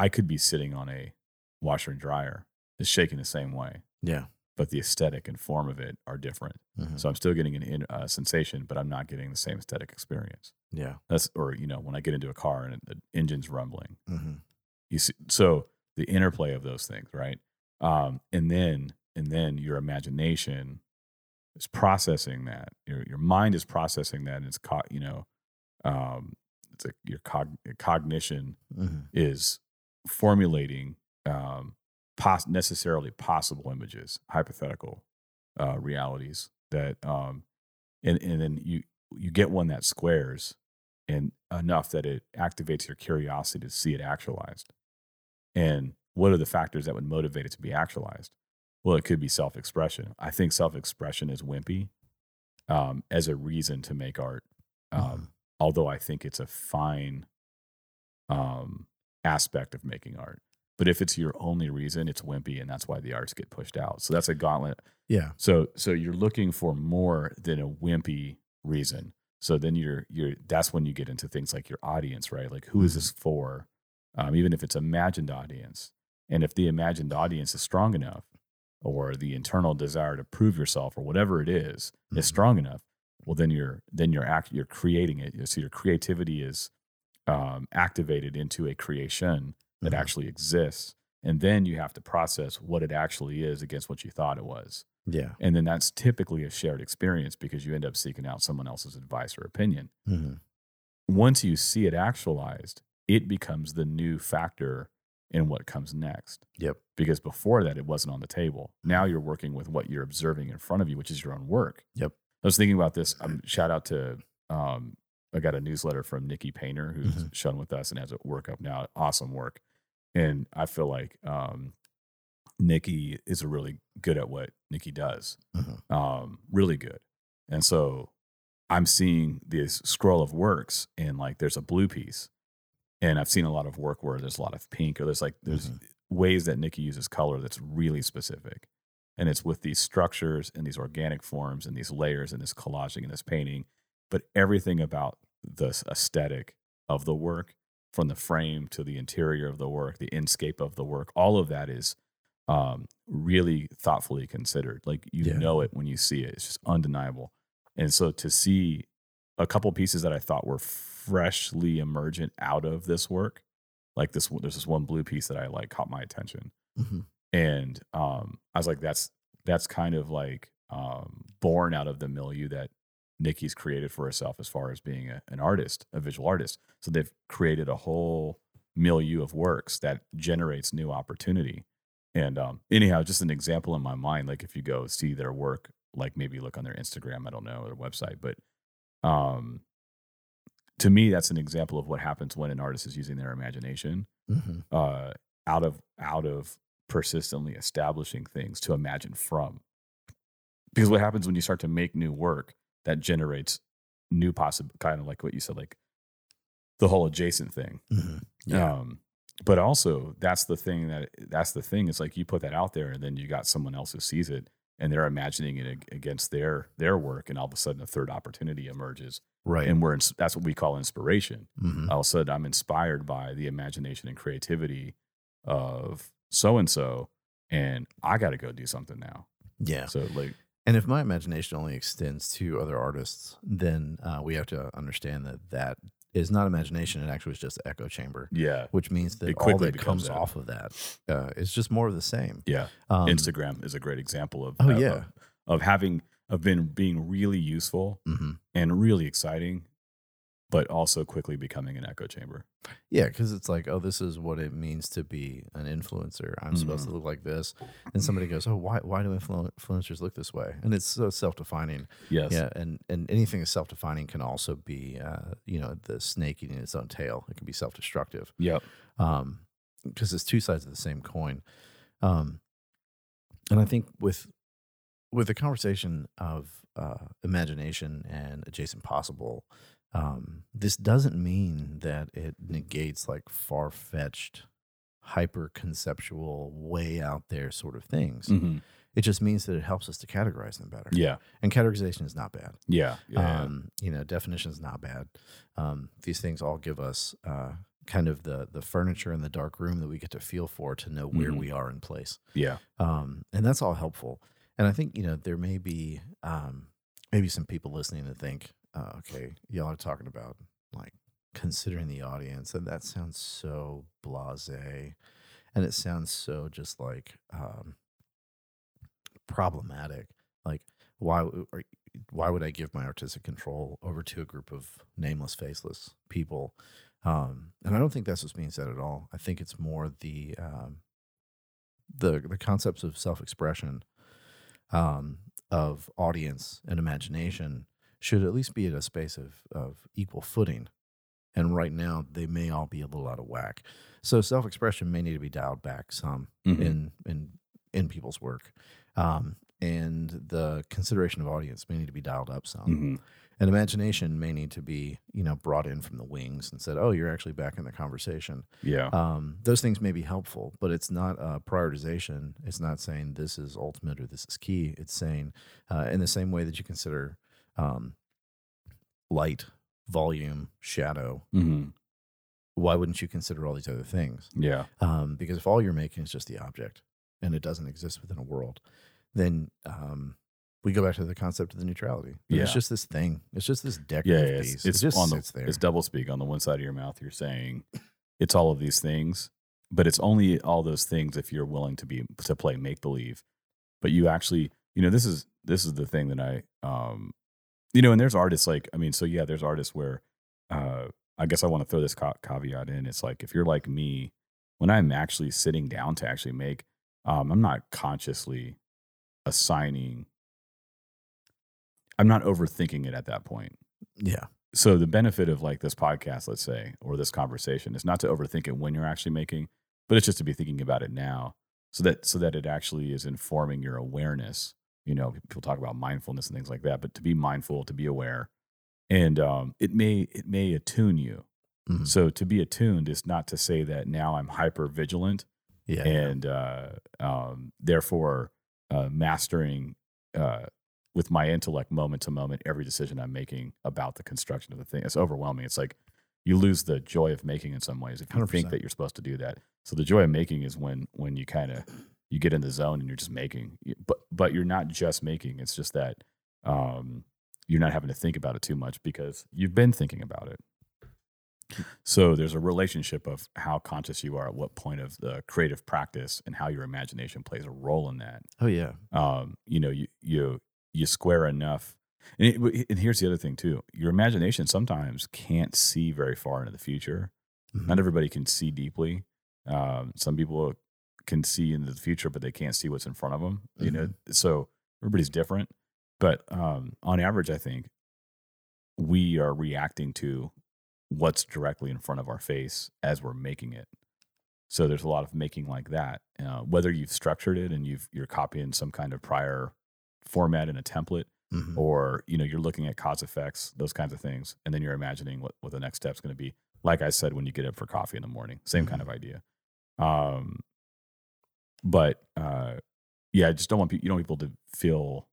I could be sitting on a washer and dryer that's shaking the same way, Yeah. but the aesthetic and form of it are different. hmm So I'm still getting an in, uh, sensation, but I'm not getting the same aesthetic experience. Yeah. That's or you know when I get into a car and the engine's rumbling, hmm you see. So the interplay of those things, right? Um, and then and then your imagination is processing that. Your your mind is processing that, and it's co- you know, um, it's a, your cog- cognition hmm is formulating um, pos- necessarily possible images, hypothetical uh, realities that, um, and and then you you get one that squares and enough that it activates your curiosity to see it actualized. And what are the factors that would motivate it to be actualized? Well, it could be self expression. I think self expression is wimpy um, as a reason to make art. Um, Mhm. Although I think it's a fine um, aspect of making art. But if it's your only reason, it's wimpy, and that's why the arts get pushed out. So that's a gauntlet. Yeah. So so you're looking for more than a wimpy reason. So then you're you're that's when you get into things like your audience, right? Like who is this for? Um, even if it's imagined audience, and if the imagined audience is strong enough, or the internal desire to prove yourself, or whatever it is, Mhm. is strong enough, well then you're then you're act you're creating it. So your creativity is um, activated into a creation that Mhm. actually exists, and then you have to process what it actually is against what you thought it was. Yeah. And then that's typically a shared experience because you end up seeking out someone else's advice or opinion. hmm Once you see it actualized, it becomes the new factor in what comes next. Yep. Because before that, it wasn't on the table. Now you're working with what you're observing in front of you, which is your own work. Yep. I was thinking about this. Um, shout out to, um, I got a newsletter from Nikki Painter, who's Mhm. shown with us and has a work up now. Awesome work. And I feel like um, Nikki is really good at what Nikki does hmm um, really good. And so I'm seeing this scroll of works and like there's a blue piece. And I've seen a lot of work where there's a lot of pink or there's like there's Mhm. ways that Nikki uses color that's really specific. And it's with these structures and these organic forms and these layers and this collaging and this painting. But everything about this aesthetic of the work, from the frame to the interior of the work, the inscape of the work, all of that is um, really thoughtfully considered. Like you Yeah. know it when you see it. It's just undeniable. And so to see a couple pieces that I thought were freshly emergent out of this work, like this, there's this one blue piece that I like caught my attention, hmm and um, I was like, that's that's kind of like um, born out of the milieu that Nikki's created for herself as far as being a, an artist, a visual artist. So they've created a whole milieu of works that generates new opportunity. And um, anyhow, just an example in my mind, like if you go see their work, like maybe look on their Instagram, I don't know, their website, but um, to me, that's an example of what happens when an artist is using their imagination hmm uh, out of out of persistently establishing things to imagine from. Because what happens when you start to make new work that generates new possible kind of like what you said, like the whole adjacent thing. hmm Yeah. Um, but also that's the thing that that's the thing. It's like you put that out there, and then you got someone else who sees it, and they're imagining it against their their work, and all of a sudden a third opportunity emerges, Right. and we're ins- that's what we call inspiration. Mhm. All of a sudden, I'm inspired by the imagination and creativity of so and so, and I got to go do something now. Yeah. So like, And if my imagination only extends to other artists, then uh, we have to understand that that is not imagination. It actually is just echo chamber, yeah, which means that all that comes that. off of that uh, is just more of the same. yeah. Um, Instagram is a great example of Oh, of- yeah. of, of having of been being really useful mhm. and really exciting, but also quickly becoming an echo chamber. Yeah, because it's like, oh, this is what it means to be an influencer. I'm supposed Mm-hmm. to look like this, and somebody goes, oh, why? Why do influ- influencers look this way? And it's so self-defining. Yes. Yeah, and and anything that's self-defining can also be, uh, you know, the snake eating its own tail. It can be self-destructive. Yep. um, because it's two sides of the same coin. Um, and I think with with the conversation of uh, imagination and adjacent possible, um, this doesn't mean that it negates like far fetched, hyper conceptual, way out there sort of things. Mhm. It just means that it helps us to categorize them better. Yeah. And categorization is not bad. Yeah. Yeah. Um, you know, definition is not bad. Um, these things all give us uh, kind of the the furniture in the dark room that we get to feel for to know where Mhm. we are in place, yeah. um, and that's all helpful. And I think you know there may be um, maybe some people listening that think, uh, okay, y'all are talking about like considering the audience, and that sounds so blasé, and it sounds so just like um, problematic. Like why why would I give my artistic control over to a group of nameless, faceless people? Um, and I don't think that's what's being said at all. I think it's more the um, the the concepts of self expression, um, of audience and imagination should at least be in a space of of equal footing. And right now, they may all be a little out of whack. So self expression may need to be dialed back some Mhm. in in in people's work, um, and the consideration of audience may need to be dialed up some. Mhm. And imagination may need to be you know brought in from the wings and said, "Oh, you're actually back in the conversation." Yeah. Um, those things may be helpful, but it's not a prioritization. It's not saying this is ultimate or this is key. It's saying, uh, in the same way that you consider um, light, volume, shadow, Mhm. why wouldn't you consider all these other things? Yeah. Um, because if all you're making is just the object and it doesn't exist within a world, then um, we go back to the concept of the neutrality. Yeah. It's just this thing. It's just this Yeah. decorative yeah, piece. It's, it's it just on the sits there. it's double speak on the one side of your mouth. You're saying it's all of these things, but it's only all those things if you're willing to be to play make believe. But you actually, you know, this is this is the thing that I, um, you know, and there's artists like I mean, so yeah, there's artists where, uh, I guess I want to throw this ca- caveat in. It's like if you're like me, when I'm actually sitting down to actually make, um, I'm not consciously assigning. I'm not overthinking it at that point yeah. so the benefit of like this podcast let's say or this conversation is not to overthink it when you're actually making but it's just to be thinking about it now so that so that it actually is informing your awareness you know people talk about mindfulness and things like that but to be mindful to be aware and um, it may it may attune you Mhm. so to be attuned is not to say that now i'm hyper vigilant Yeah. yeah. and uh, um, therefore uh, mastering uh, with my intellect moment to moment every decision I'm making about the construction of the thing. It's overwhelming. It's like you lose the joy of making in some ways if you think 100%. that you're supposed to do that. So the joy of making is when when you kind of you get in the zone and you're just making, but but you're not just making. It's just that um, you're not having to think about it too much because you've been thinking about it. So there's a relationship of how conscious you are at what point of the creative practice and how your imagination plays a role in that. oh yeah. Um, you know, you you you square enough. And, it, and here's the other thing too: your imagination sometimes can't see very far into the future. Mhm. Not everybody can see deeply. Um, some people can see into the future, but they can't see what's in front of them. You know, so everybody's different. But um, on average, I think we are reacting to what's directly in front of our face as we're making it. So there's a lot of making like that. Uh, whether you've structured it and you've you're copying some kind of prior format in a template, Mhm. or you know you're looking at cause effects, those kinds of things, and then you're imagining what what the next step's going to be. like I said, when you get up for coffee in the morning, same kind Mhm. of idea. Um, but uh, yeah, I just don't want people. You don't want people to feel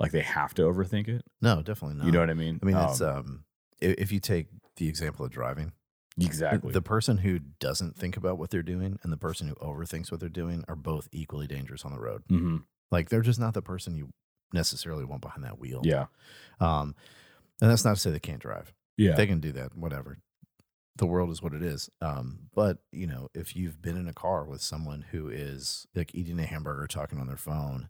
like they have to overthink it. No, definitely not. You know what I mean? I mean, it's Um, um, if you take the example of driving, exactly. the person who doesn't think about what they're doing and the person who overthinks what they're doing are both equally dangerous on the road. hmm Like they're just not the person you necessarily want behind that wheel. Yeah, Um, and that's not to say they can't drive. yeah, They can do that, whatever. The world is what it is. Um, but you know, if you've been in a car with someone who is like eating a hamburger, talking on their phone,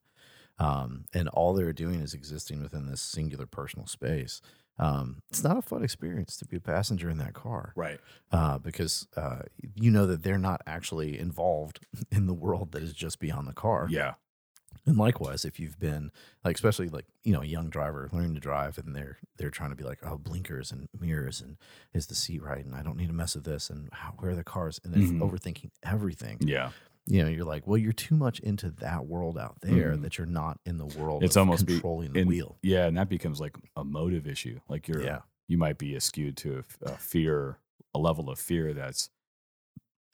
um, and all they're doing is existing within this singular personal space, um, it's not a fun experience to be a passenger in that car right. uh, because uh, you know that they're not actually involved in the world that is just beyond the car. Yeah, And likewise, if you've been like, especially like you know, a young driver learning to drive, and they're they're trying to be like, oh, blinkers and mirrors, and is the seat right, and I don't need to mess with this, and how, where are the cars, and they're Mhm. overthinking everything. yeah. You know, you're like, well, you're too much into that world out there Mhm. that you're not in the world. It's almost be- controlling the and- wheel. Yeah, and that becomes like a motive issue. Like you're, Yeah, you might be skewed to a fear, a level of fear that's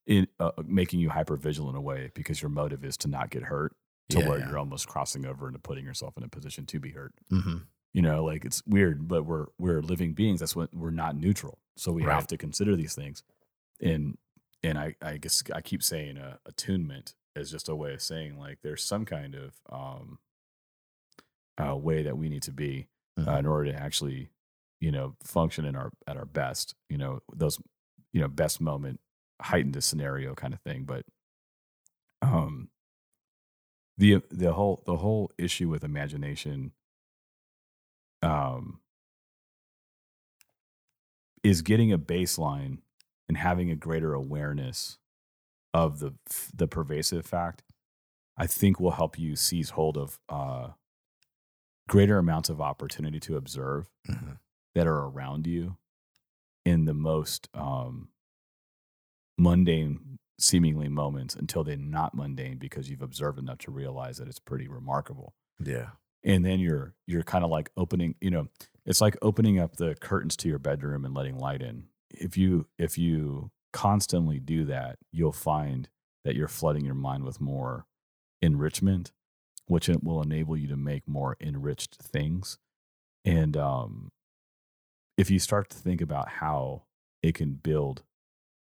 in uh, making you hyper vigilant in a way because your motive is to not get hurt, to Yeah, where yeah. you're almost crossing over into putting yourself in a position to be hurt. hmm You know, like it's weird, but we're we're living beings. That's what we're not neutral, so we Right. have to consider these things. And and I I guess I keep saying uh, attunement is just a way of saying like there's some kind of um uh, way that we need to be uh, Mhm. in order to actually you know function in our at our best you know those you know best moment heightened the scenario kind of thing but um the the whole the whole issue with imagination um is getting a baseline and having a greater awareness of the the pervasive fact i think will help you seize hold of uh greater amounts of opportunity to observe Mhm. that are around you in the most um, mundane seemingly moments until they're not mundane because you've observed enough to realize that it's pretty remarkable. Yeah, and then you're you're kind of like opening you know it's like opening up the curtains to your bedroom and letting light in. If you if you constantly do that you'll find that you're flooding your mind with more enrichment which it will enable you to make more enriched things. And um if you start to think about how it can build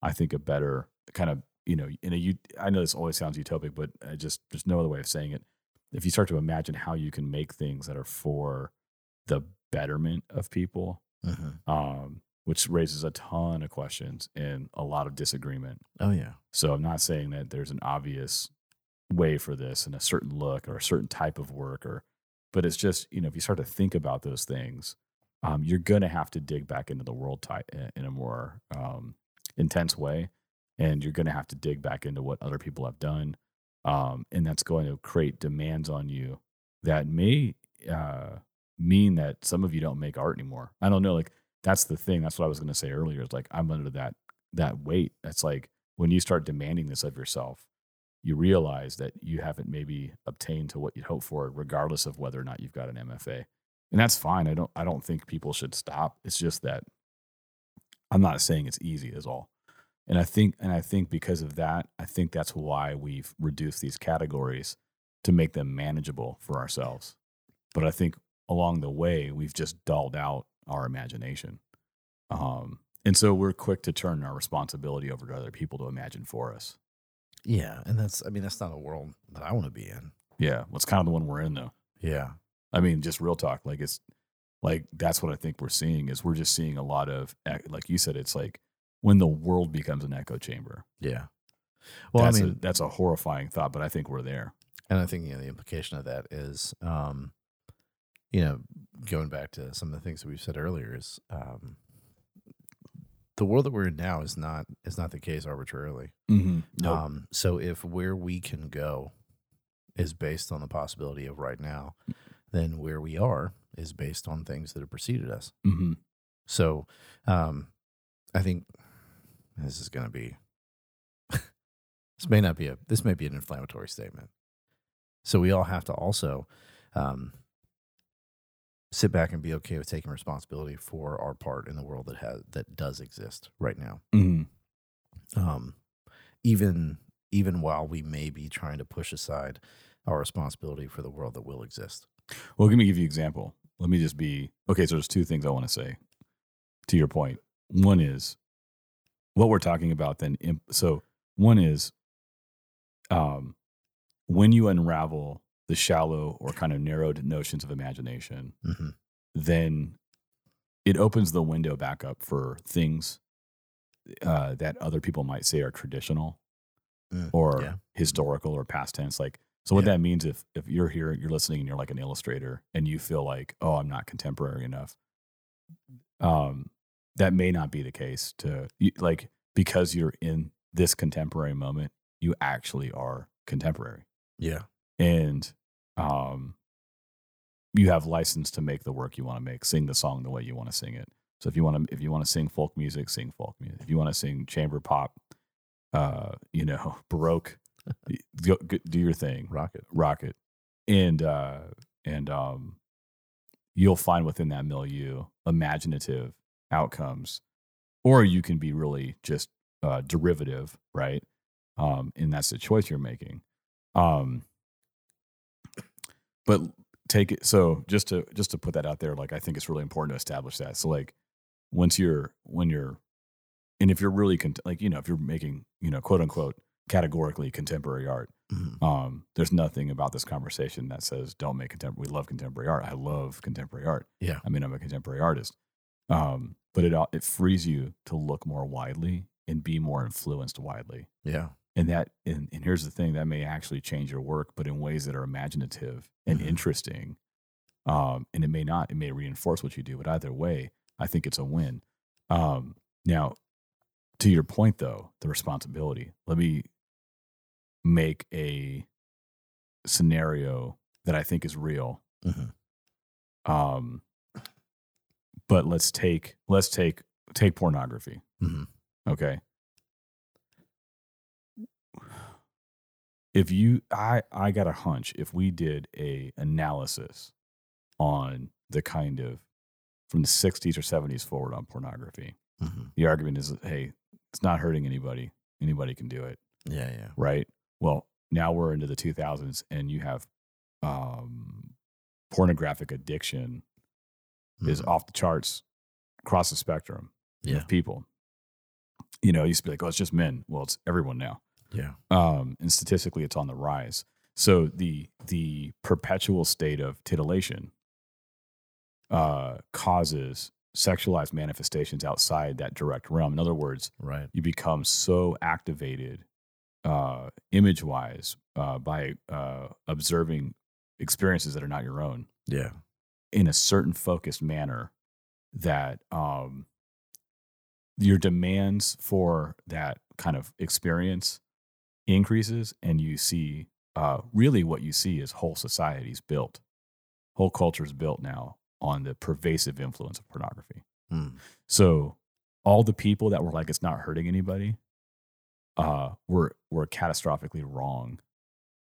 i think a better kind of you know in a ut- i know this always sounds utopic but I just there's no other way of saying it if you start to imagine how you can make things that are for the betterment of people, Mhm. um, which raises a ton of questions and a lot of disagreement. oh yeah, So I'm not saying that there's an obvious way for this and a certain look or a certain type of work or but it's just, you know, if you start to think about those things, um, you're gonna have to dig back into the world type in a more um, intense way. And you're gonna have to dig back into what other people have done. Um, and that's going to create demands on you that may uh, mean that some of you don't make art anymore. I don't know. Like that's the thing. That's what I was going to say earlier. Is like I'm under that that weight. That's like when you start demanding this of yourself, you realize that you haven't maybe obtained to what you'd hoped for, regardless of whether or not you've got an MFA. And that's fine. I don't I don't think people should stop. It's just that I'm not saying it's easy is all. And I think and I think because of that, I think that's why we've reduced these categories to make them manageable for ourselves. But I think along the way, we've just dulled out our imagination. Um, and so we're quick to turn our responsibility over to other people to imagine for us. yeah, and that's I mean that's not a world that I want to be in. Yeah. What's kind of the one we're in though. Yeah, I mean, just real talk. Like it's like that's what I think we're seeing is we're just seeing a lot of like you said, it's like when the world becomes an echo chamber. yeah. Well, that's I mean, a, that's a horrifying thought, but I think we're there. And I think you know the implication of that is, um, you know, going back to some of the things that we've said earlier is um, the world that we're in now is not is not the case arbitrarily. Mm-hmm. Um, so if where we can go is based on the possibility of right now, then where we are is based on things that have preceded us. mm-hmm. So um, I think this is going to be this may not be a this may be an inflammatory statement. So we all have to also um, sit back and be okay with taking responsibility for our part in the world that has that does exist right now. Mhm. Um, even even while we may be trying to push aside our responsibility for the world that will exist. Well, let me give you an example. Let me just be okay. So there's two things I want to say to your point. One is what we're talking about. Then, so one is um, when you unravel the shallow or kind of narrowed notions of imagination, hmm then it opens the window back up for things uh, that other people might say are traditional Mm, or yeah. historical or past tense. Like, so what Yeah. that means if if you're here, you're listening, and you're like an illustrator, and you feel like, oh, I'm not contemporary enough. Um, that may not be the case. To like because you're in this contemporary moment, you actually are contemporary, Yeah. and um, you have license to make the work you want to make, sing the song the way you want to sing it. So if you want to, if you want to sing folk music, sing folk music. If you want to sing chamber pop, uh, you know, baroque, go, go, do your thing, Rocket. rock it, and uh, and um, you'll find within that milieu imaginative outcomes, or you can be really just uh, derivative, right? Um, and that's the choice you're making. Um, but take it so just to just to put that out there like i think it's really important to establish that so like once you're when you're and if you're really con- like you know if you're making you know quote unquote categorically contemporary art Mhm. um there's nothing about this conversation that says don't make contemporary we love contemporary art i love contemporary art Yeah. i mean i'm a contemporary artist um but it al- it frees you to look more widely and be more influenced widely Yeah. and that and, and here's the thing that may actually change your work but in ways that are imaginative and Mhm. interesting um and it may not it may reinforce what you do but either way i think it's a win um now to your point though the responsibility let me make a scenario that i think is real Mhm. um but let's take let's take take pornography Mhm. okay if you i i got a hunch if we did a analysis on the kind of from the 60s or 70s forward on pornography Mhm. the argument is hey it's not hurting anybody anybody can do it Yeah. Yeah. right well now we're into the 2000s and you have um pornographic addiction is Mhm. off the charts across the spectrum Yeah. of people you know it used to be like oh it's just men well it's everyone now Yeah. um, and statistically it's on the rise. So the the perpetual state of titillation uh, causes sexualized manifestations outside that direct realm. In other words, Right. you become so activated uh, image wise uh, by uh, observing experiences that are not your own Yeah. In a certain focused manner that um, your demands for that kind of experience increases and you see uh, really what you see is whole societies built whole cultures built now on the pervasive influence of pornography Mm. so all the people that were like it's not hurting anybody uh, were were catastrophically wrong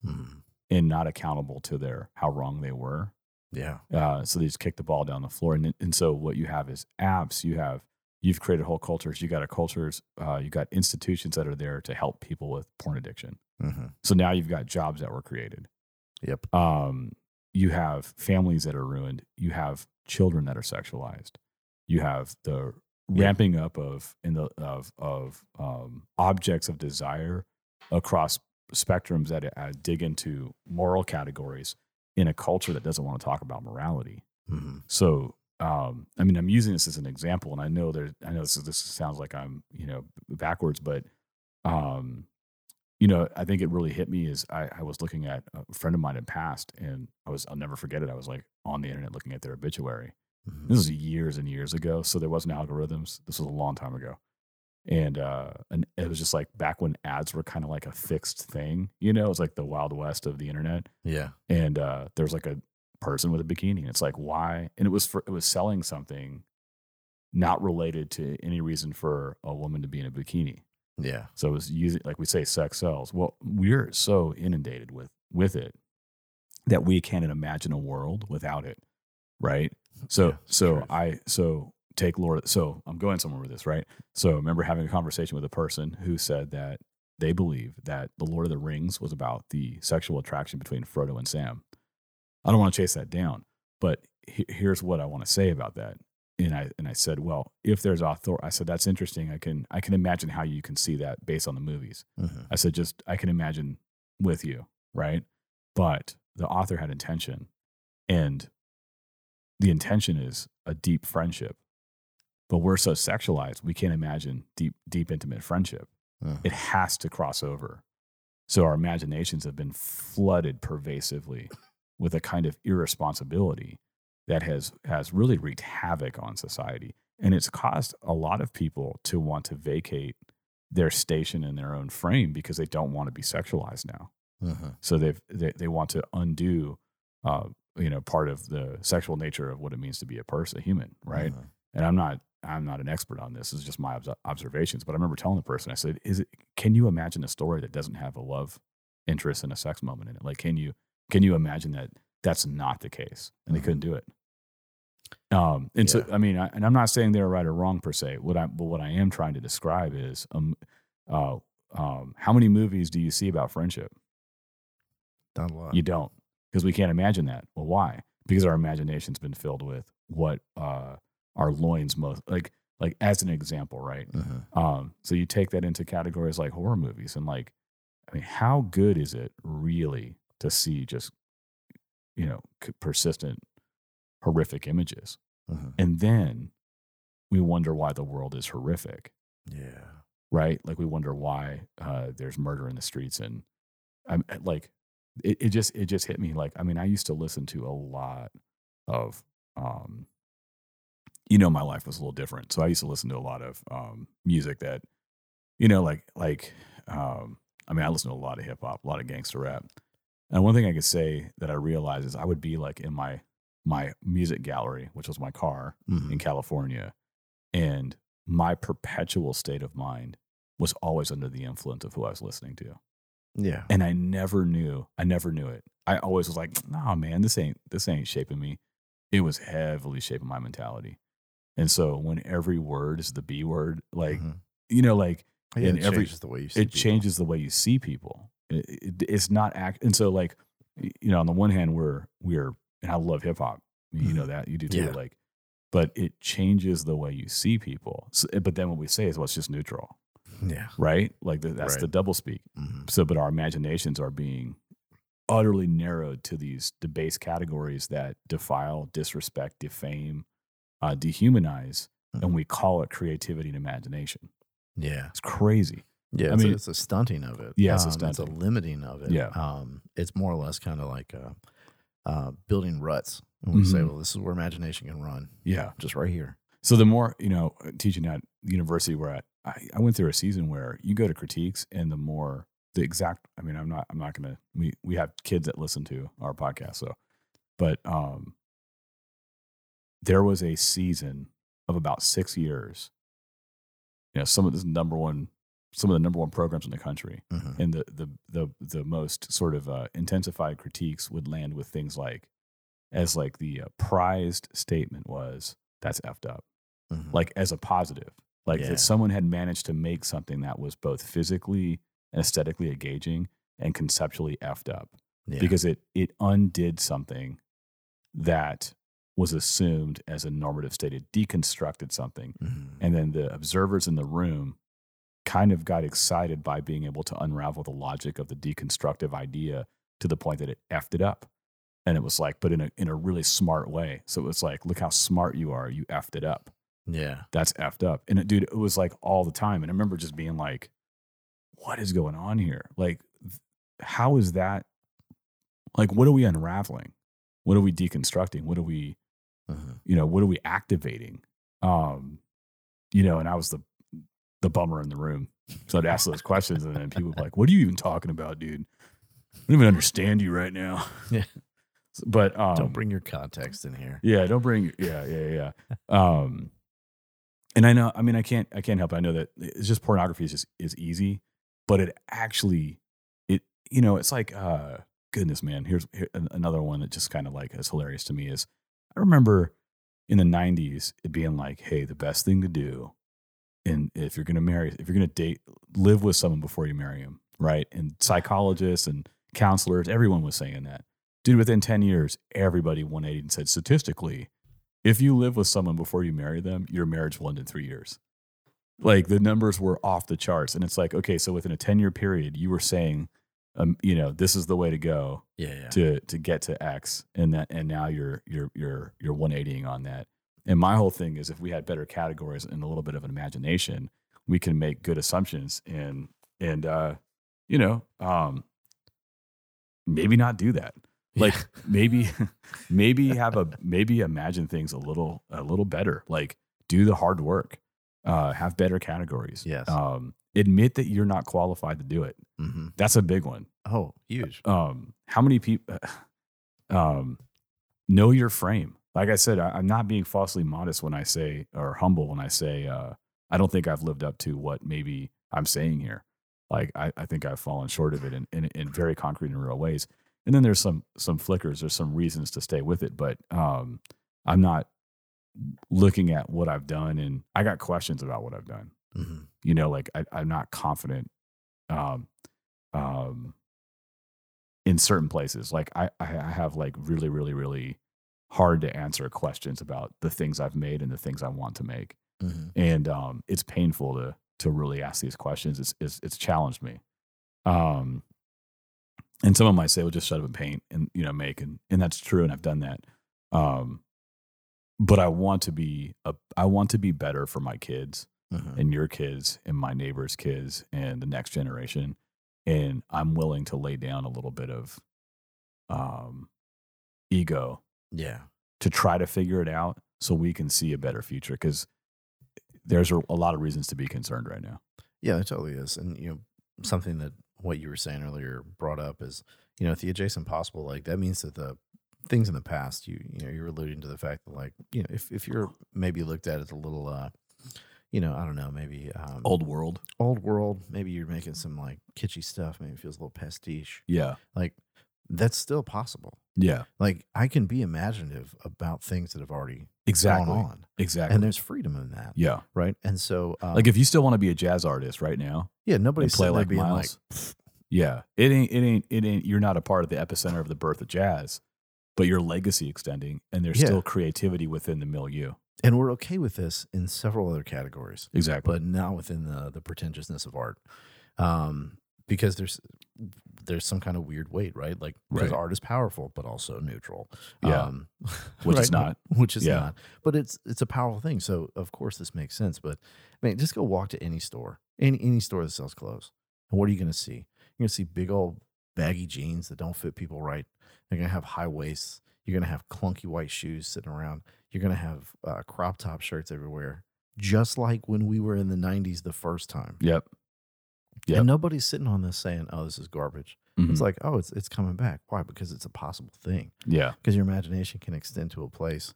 Mhm. and not accountable to their how wrong they were Yeah. uh, so they just kick the ball down the floor. And, and so what you have is apps. You have you've created whole cultures. You got a cultures. Uh, you got institutions that are there to help people with porn addiction. Mhm. So now you've got jobs that were created. Yep. Um, you have families that are ruined. You have children that are sexualized. You have the Yeah. ramping up of in the of of um, objects of desire across spectrums that uh, dig into moral categories in a culture that doesn't want to talk about morality. Mhm. So, um, I mean, I'm using this as an example, and I know there, I know this, is, this sounds like I'm, you know, backwards, but, um, you know, I think it really hit me is I, I was looking at a friend of mine had passed, and I was, I'll never forget it. I was like on the internet looking at their obituary. Mhm. This was years and years ago, so there wasn't algorithms. This was a long time ago, and uh, and it was just like back when ads were kind of like a fixed thing. You know, it was like the wild west of the internet Yeah. and uh, there was like a person with a bikini. And it's like, why? And it was for it was selling something not related to any reason for a woman to be in a bikini. Yeah. So it was using like we say, sex sells. Well, we're so inundated with with it that we can't imagine a world without it, right? So Yeah, so truth. I so take Lord. So I'm going somewhere with this, right? So I remember having a conversation with a person who said that they believe that the Lord of the Rings was about the sexual attraction between Frodo and Sam. I don't want to chase that down, but he- here's what I want to say about that. And I and I said, well, if there's author, I said that's interesting. I can I can imagine how you can see that based on the movies. Mhm. I said, just I can imagine with you, right? But the author had intention, and the intention is a deep friendship. But we're so sexualized, we can't imagine deep, deep, intimate friendship. Mhm. It has to cross over. So our imaginations have been flooded pervasively with a kind of irresponsibility that has has really wreaked havoc on society. And it's caused a lot of people to want to vacate their station in their own frame because they don't want to be sexualized now. Mhm. So they've they, they want to undo uh, you know part of the sexual nature of what it means to be a person, a human, right? Mhm. And I'm not I'm not an expert on this. It's just my obs- observations. But I remember telling the person, I said, "Is it? Can you imagine a story that doesn't have a love interest and a sex moment in it? Like, can you can you imagine that that's not the case?" And they Mhm. couldn't do it. Um, and so I mean, I, and I'm not saying they're right or wrong per se. What I but what I am trying to describe is, um, uh, um, how many movies do you see about friendship? Not a lot. You don't, because we can't imagine that. Well, why? Because our imagination's been filled with what uh, our loins most like. Like as an example, right? Mhm. Um, so you take that into categories like horror movies, and like, I mean, how good is it really to see just, you know, c- persistent, horrific images, Mhm. and then we wonder why the world is horrific Yeah. right? Like we wonder why uh, there's murder in the streets, and I'm uh, like, it, it just it just hit me. Like, I mean, I used to listen to a lot of, um, you know, my life was a little different, so I used to listen to a lot of um, music that, you know, like like, um, I mean, I listened to a lot of hip hop, a lot of gangster rap, and one thing I could say that I realized is I would be like in my my music gallery, which was my car, Mhm. in California. And my perpetual state of mind was always under the influence of who I was listening to. Yeah. And I never knew, I never knew it. I always was like, nah, man, this ain't, this ain't shaping me. It was heavily shaping my mentality. And so when every word is the B word, like, Mhm. you know, like Yeah, in it every- changes the way you see it people. changes the way you see people. It, it- it's not act. And so like, you know, on the one hand, we're, we're, and I love hip hop. You know that you do too. Yeah. Like, but it changes the way you see people. So, but then what we say is, well, it's just neutral, Yeah. right? Like the, that's Right. the double speak. Mhm. So, but our imaginations are being utterly narrowed to these debased categories that defile, disrespect, defame, uh, dehumanize, Mhm. and we call it creativity and imagination. Yeah. It's crazy. Yeah, I it's, mean- a, it's a stunting of it. Yeah, it's a Um, stunting. limiting of it. Yeah. um, it's more or less kind of like uh, uh, building ruts. And we say, Mhm. well, this is where imagination can run, Yeah. just right here. So the more you know, teaching at university we're at, I, I went through a season where you go to critiques, and the more the exact. I mean, I'm not. I'm not gonna. We we have kids that listen to our podcast, so, but um, there was a season of about six years. You know, some of the number one, some of the number one programs in the country, Mhm. and the the the the most sort of uh, intensified critiques would land with things like, as like the uh, prized statement was, "That's effed up." Mhm. like as a positive like Yeah. that someone had managed to make something that was both physically and aesthetically engaging and conceptually effed up yeah. because it it undid something that was assumed as a normative state it deconstructed something Mhm. and then the observers in the room kind of got excited by being able to unravel the logic of the deconstructive idea to the point that it effed it up and it was like but in a in a really smart way so it was like look how smart you are you effed it up yeah. that's effed up. And it, dude, it was like all the time. And I remember just being like, what is going on here? Like, how is that? Like, what are we unraveling? What are we deconstructing? What are we, Mhm. you know, what are we activating? Um, you know, and I was the the bummer in the room. So I'd ask those questions, and then people would be like, "What are you even talking about, dude? I don't even understand you right now." Yeah. But um, Don't bring your context in here. yeah, don't bring. Yeah, yeah, yeah. Um, and I know. I mean, I can't. I can't help. it. I know that it's just pornography is just is easy, but it actually, it you know, it's like, uh, goodness, man. Here's here, another one that just kind of like is hilarious to me is I remember in the 90s it being like, hey, the best thing to do, and if you're going to marry, if you're going to date, live with someone before you marry him, right? And psychologists and counselors, everyone was saying that. Dude, within 10 years, everybody 180 and said statistically, if you live with someone before you marry them, your marriage will end in three years. Like the numbers were off the charts. And it's like, okay, so within a 10 year period, you were saying, um, you know, this is the way to go Yeah, yeah. to to get to X, and that and now you're you're you're you're 180ing on that. And my whole thing is, if we had better categories and a little bit of an imagination, we can make good assumptions and and uh, you know, um, maybe not do that. Like maybe maybe have a maybe imagine things a little a little better. Like do the hard work. Uh, have better categories. Yes. Um, admit that you're not qualified to do it. hmm That's a big one. Oh, huge. um how many people um know your frame? Like i said I, i'm not being falsely modest when i say or humble when i say uh i don't think i've lived up to what maybe i'm saying here. Like i, I think i've fallen short of it in, in in very concrete and real ways. And then there's some some flickers there's some reasons to stay with it but um i'm not looking at what i've done and i got questions about what i've done. Hmm you know like I, i'm not confident um um in certain places. Like I, I I have like really really really hard to answer questions about the things i've made and the things i want to make. Hmm and um it's painful to to really ask these questions. It's it's, it's challenged me. Um and someone might say well just shut up and paint and you know make and and that's true and i've done that. Um but i want to be a i want to be better for my kids hmm and your kids and my neighbors' kids and the next generation. And I'm willing to lay down a little bit of um, ego Yeah. to try to figure it out so we can see a better future because there's a, lot of reasons to be concerned right now. Yeah, it totally is. And you know, something that what you were saying earlier brought up is, you know, the adjacent possible, like that means that the things in the past, you you know, you're alluding to the fact that like, you know, if if you're maybe looked at as a little uh you know, I don't know, maybe um, Old world. old world. Maybe you're making some like kitschy stuff. Maybe it feels a little pastiche. Yeah. Like that's still possible. Yeah. Like I can be imaginative about things that have already Exactly. gone on, Exactly. and there's freedom in that, yeah. right? And so, um, Like if you still want to be a jazz artist right now, yeah, nobody's play like being Miles. like, yeah, it ain't, it ain't, it ain't, you're not a part of the epicenter of the birth of jazz, but your legacy extending and there's Yeah. still creativity within the milieu. And we're okay with this in several other categories. Exactly. but not within the the pretentiousness of art um because there's there's some kind of weird weight right like because Right. art is powerful but also neutral Yeah. um Which is not. which is Yeah. not but it's it's a powerful thing so of course this makes sense but i mean just go walk to any store any any store that sells clothes and what are you going to see you're going to see big old baggy jeans that don't fit people right they're going to have high waists you're going to have clunky white shoes sitting around you're going to have uh, crop top shirts everywhere just like when we were in the 90s the first time Yep. Yep. and nobody's sitting on this saying, "Oh, this is garbage." It's Mhm. like, "Oh, it's it's coming back." Why? Because it's a possible thing. yeah. Because your imagination can extend to a place,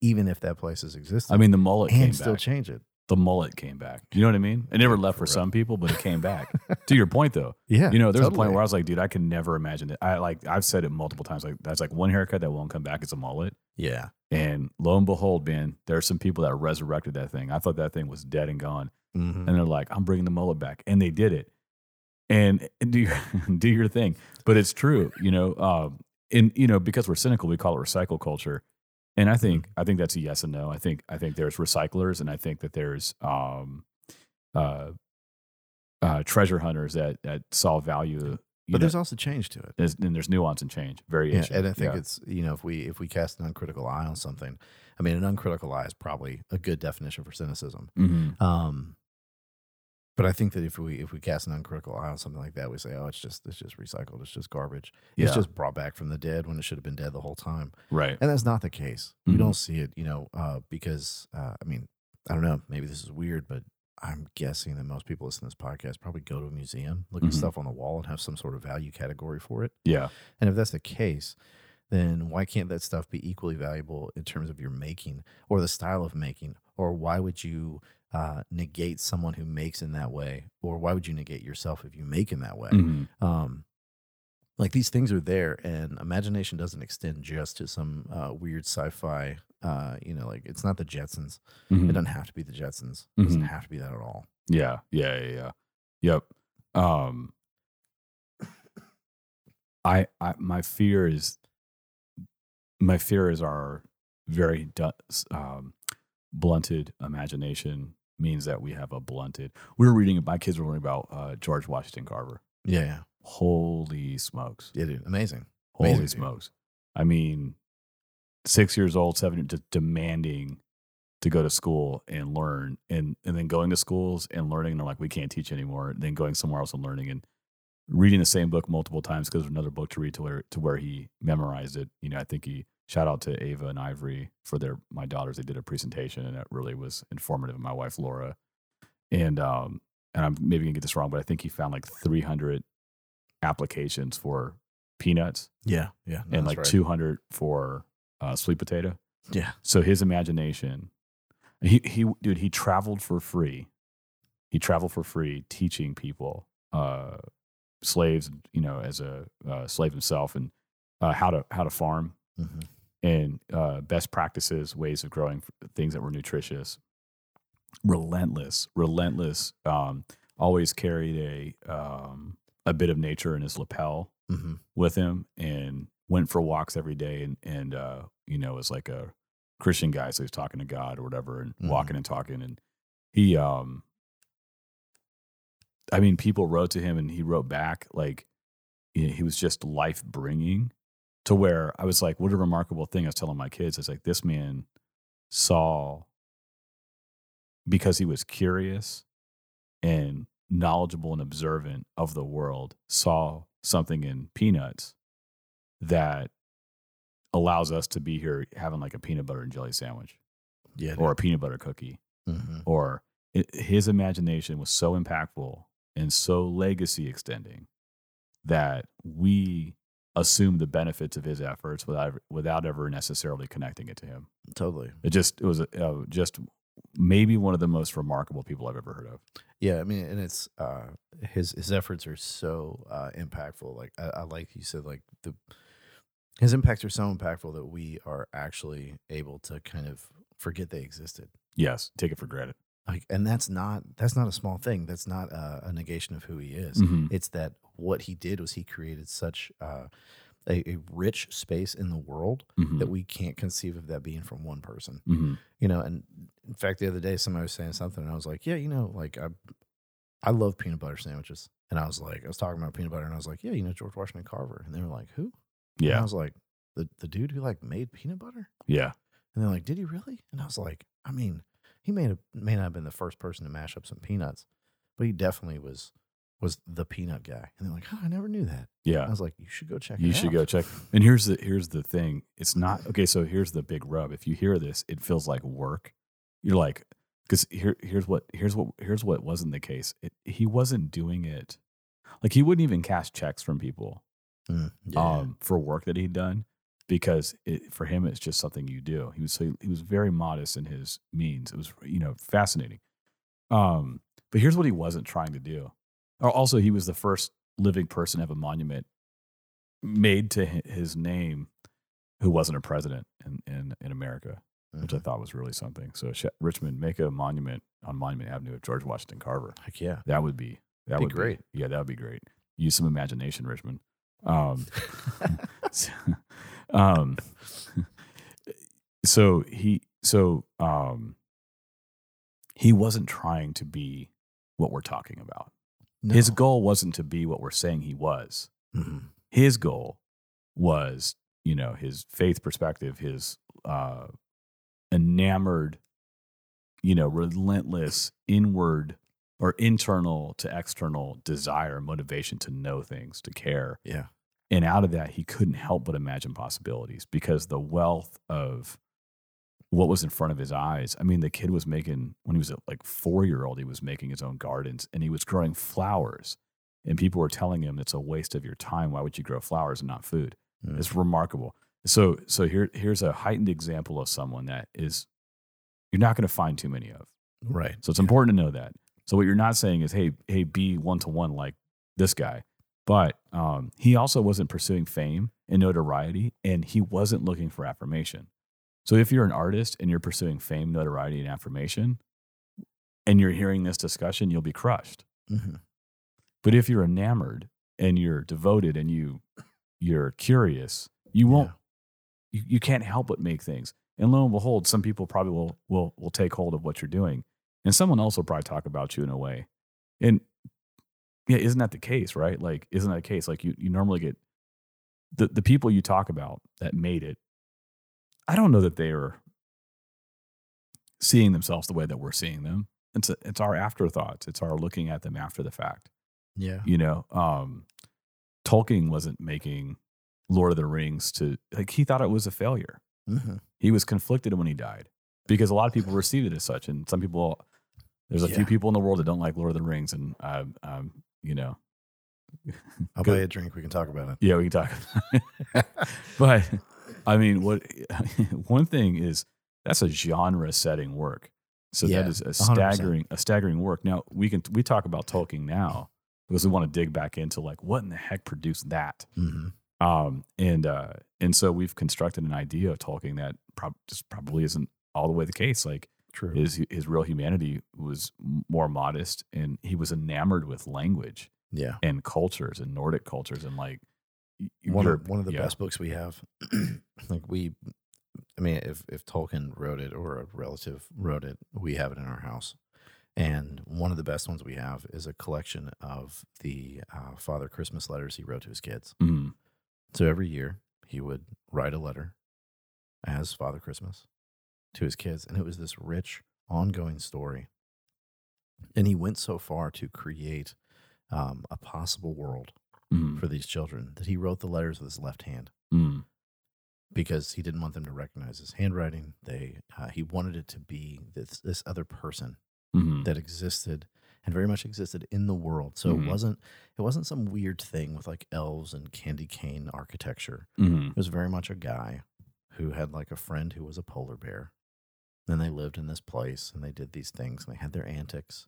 even if that place has existed, I mean, the mullet came and still back. change it. The mullet came back. You know what I mean? It never left For for some people, but it came back. to your point, though, Yeah, you know, there's a point where I was like, dude, I can never imagine it. I like, I've said it multiple times. Like, that's like one haircut that won't come back. It's a mullet. yeah, And lo and behold, man, there are some people that resurrected that thing. I thought that thing was dead and gone. Mhm. and they're like, I'm bringing the mullet back, and they did it, and, and do your do your thing. But it's true, you know. Um, and you know, because we're cynical, we call it recycle culture, and I think I think that's a yes and no. I think I think there's recyclers, and I think that there's um, uh, uh, treasure hunters that that saw value. But know, there's also change to it. there's, and there's nuance and change, Yeah, variation. and I think Yeah. it's you know if we if we cast an uncritical eye on something, I mean, an uncritical eye is probably a good definition for cynicism. Mhm. Um, but I think that if we if we cast an uncritical eye on something like that, we say, oh, it's just it's just recycled, it's just garbage, yeah, it's just brought back from the dead when it should have been dead the whole time. right. And that's not the case. We Mhm. don't see it, you know, uh, because uh, I mean, I don't know, maybe this is weird, but I'm guessing that most people listening to this podcast probably go to a museum, look Mhm. at stuff on the wall, and have some sort of value category for it. Yeah, And if that's the case, then why can't that stuff be equally valuable in terms of your making or the style of making? Or why would you uh, negate someone who makes in that way? Or why would you negate yourself if you make in that way? Mhm. Um, like these things are there and imagination doesn't extend just to some uh, weird sci-fi uh, you know like it's not the jetsons Mhm. it doesn't have to be the jetsons it doesn't Mhm. have to be that at all Yeah, yeah, yeah, yeah. Yep. Um I I my fear is my fear is our very du- um blunted imagination means that we have a blunted. We were reading my kids were learning about uh George Washington Carver. yeah yeah Holy smokes. yeah dude amazing Holy Amazing, dude. smokes. I mean 6 years old, 7 just demanding to go to school and learn and and then going to schools and learning and they're like we can't teach anymore then going somewhere else and learning and reading the same book multiple times because there's another book to read to where to where he memorized it you know i think he shout out to ava and ivory for their my daughters they did a presentation and it really was informative and my wife laura. And um and i'm maybe gonna get this wrong but i think he found like 300 applications for peanuts yeah yeah no, and like right. 200 for uh, sweet potato. Yeah. So his imagination, he he dude, he traveled for free. He traveled for free, teaching people, uh, slaves, you know, as a uh, slave himself, and uh, how to how to farm. Hmm and uh, best practices, ways of growing things that were nutritious. Relentless, relentless. Um, always carried a um, a bit of nature in his lapel hmm with him and went for walks every day and and uh you know was like a christian guy so he's talking to god or whatever and Mhm. walking and talking and he um i mean people wrote to him and he wrote back like you know, he was just life bringing to where i was like what a remarkable thing i was telling my kids. It's like this man saw because he was curious and knowledgeable and observant of the world saw something in peanuts that allows us to be here having like a peanut butter and jelly sandwich yeah or a peanut butter cookie hmm or it, his imagination was so impactful and so legacy extending that we assume the benefits of his efforts without without ever necessarily connecting it to him totally it just it was uh, just maybe one of the most remarkable people i've ever heard of Yeah, I mean, and it's uh, his his efforts are so uh, impactful. Like I, I like you said, like the his impacts are so impactful that we are actually able to kind of forget they existed. yes take it for granted Like, and that's not that's not a small thing. That's not a, a negation of who he is. Mhm. It's that what he did was he created such uh, a, a rich space in the world Mhm. that we can't conceive of that being from one person. Mhm. You know, and in fact, the other day somebody was saying something, and I was like, "Yeah, you know, like I, I love peanut butter sandwiches." And I was like, I was talking about peanut butter, and I was like, "Yeah, you know, George Washington Carver," and they were like, "Who?" And I was like, "The the dude who like made peanut butter," yeah and they're like, "Did he really?" And I was like, "I mean, he may have may not have been the first person to mash up some peanuts, but he definitely was was the peanut guy." And they're like, "Oh, I never knew that." yeah I was like, "You should go check. You should out." go check. And here's the here's the thing. It's not okay. So here's the big rub. If you hear this, it feels like work. You're like, because here here's what here's what here's what wasn't the case. It, he wasn't doing it. Like he wouldn't even cash checks from people Mm, yeah. um, for work that he'd done because it, for him it's just something you do. He was so he was very modest in his means. It was you know fascinating. Um, but here's what he wasn't trying to do. Also, he was the first living person to have a monument made to his name who wasn't a president in in, in America, which I Mhm. thought was really something. So Richmond, make a monument on Monument Avenue of George Washington Carver. Heck yeah. That would be that Be would great. Be, yeah, that would be great. Use some imagination, Richmond. Um, um, so he so um, he wasn't trying to be what we're talking about. His goal wasn't to be what we're saying he was. Mhm. His goal was, you know, his faith perspective, his uh, enamored, you know, relentless inward or internal to external desire, motivation to know things, to care. Yeah. And out of that, he couldn't help but imagine possibilities because the wealth of what was in front of his eyes. I mean, the kid was making, when he was a, like four year old, he was making his own gardens and he was growing flowers. And people were telling him it's a waste of your time. Why would you grow flowers and not food? Mm. It's remarkable. So, so here, here's a heightened example of someone that is you're not going to find too many of. Right. So it's important to know that. So what you're not saying is, hey, hey, be one to one like this guy. But um, he also wasn't pursuing fame and notoriety, and he wasn't looking for affirmation. So if you're an artist and you're pursuing fame, notoriety, and affirmation, and you're hearing this discussion, you'll be crushed. Mm-hmm. But if you're enamored and you're devoted and you you're curious, you won't you, you can't help but make things. And lo and behold, some people probably will will will take hold of what you're doing. And someone else will probably talk about you in a way. And yeah, isn't that the case, right? Like, isn't that the case? Like you you normally get the, the people you talk about that made it, I don't know that they are seeing themselves the way that we're seeing them. It's a, it's our afterthoughts. It's our looking at them after the fact. Yeah. You know, um, Tolkien wasn't making Lord of the Rings to like he thought it was a failure. Mm-hmm. He was conflicted when he died because a lot of people received it as such, and some people. There's a few people in the world that don't like Lord of the Rings, and um, um, you know, I'll buy you a drink. We can talk about it. yeah, we can talk. About it. but I mean, what one thing is that's a genre-setting work, so Yeah, that is a 100%. staggering a staggering work. Now we can we talk about Tolkien now because we want to dig back into like what in the heck produced that, Mm-hmm. um, and uh, and so we've constructed an idea of Tolkien that prob- just probably isn't all the way the case. Like True. his his real humanity was more modest, and he was enamored with language yeah. and cultures and Nordic cultures and like One of, one of the yeah. best books we have. like we, I mean, if if Tolkien wrote it or a relative wrote it, we have it in our house. And one of the best ones we have is a collection of the uh, Father Christmas letters he wrote to his kids. Mm, So every year he would write a letter as Father Christmas to his kids. And it was this rich, ongoing story. And he went so far to create um, a possible world mm, for these children that he wrote the letters with his left hand mm, because he didn't want them to recognize his handwriting. They uh, he wanted it to be this this other person mm, that existed and very much existed in the world. So Mhm. it wasn't it wasn't some weird thing with like elves and candy cane architecture. mm, It was very much a guy who had like a friend who was a polar bear. And they lived in this place and they did these things and they had their antics.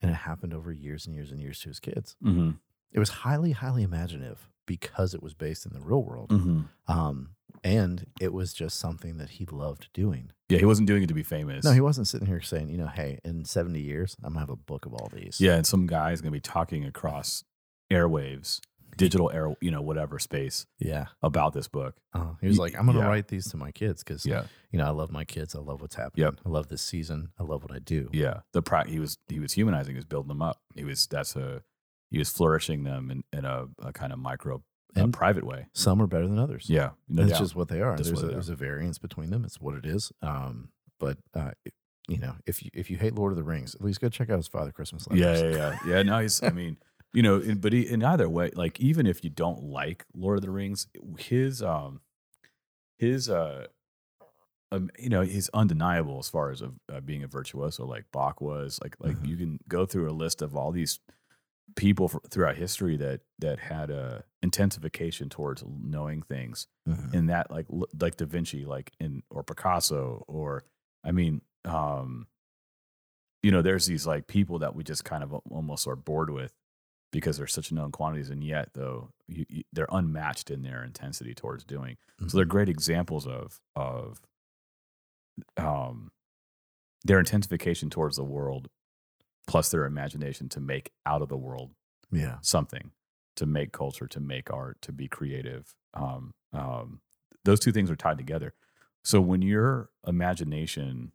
And it happened over years and years and years to his kids. mm, It was highly, highly imaginative because it was based in the real world. mm. Um, and it was just something that he loved doing. Yeah, he wasn't doing it to be famous. No, he wasn't sitting here saying, you know, hey, in 70 years, I'm going to have a book of all these. yeah, and some guy's gonna be talking across airwaves, digital air, you know, whatever space Yeah. about this book. Uh, he was like, I'm going to yeah. write these to my kids because, Yeah, you know, I love my kids. I love what's happening. Yep. I love this season. I love what I do. yeah. The pri- he was he was humanizing, he was building them up. He was that's a he was flourishing them in, in a, a kind of micro, in a And private way. some are better than others. Yeah, no doubt. just what they are. There's a, are. there's a variance between them. It's what it is. Um, but, uh, it- you know, if you, if you hate Lord of the Rings, at least go check out his Father Christmas letters. Yeah, yeah, yeah, yeah. No, he's. I mean, you know, in, but he, in either way, like even if you don't like Lord of the Rings, his um, his uh, um, you know, he's undeniable as far as of uh, being a virtuoso, like Bach was. Like, like Mhm. you can go through a list of all these people fr throughout history that that had a intensification towards knowing things Mhm. in that like like Da Vinci, like in or Picasso, or I mean, um, you know, there's these like people that we just kind of almost are bored with because they're such known quantities, and yet though you, you, they're unmatched in their intensity towards doing. So they're great examples of of um their intensification towards the world, plus their imagination to make out of the world yeah. something to make culture to make art to be creative um, um, those two things are tied together so when your imagination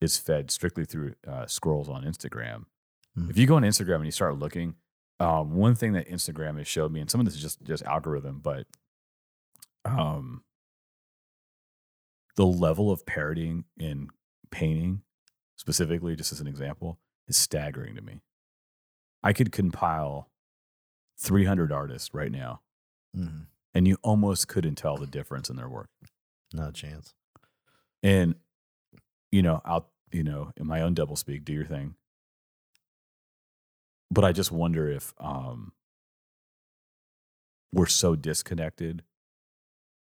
is fed strictly through uh, scrolls on instagram Mhm. if you go on instagram and you start looking um, one thing that instagram has showed me and some of this is just just algorithm but um, the level of parodying in painting specifically just as an example is staggering to me i could compile 300 artists right now, Mhm. and you almost couldn't tell the difference in their work. Not a chance. And, you know, out, you know, in my own double speak, do your thing. But I just wonder if um, we're so disconnected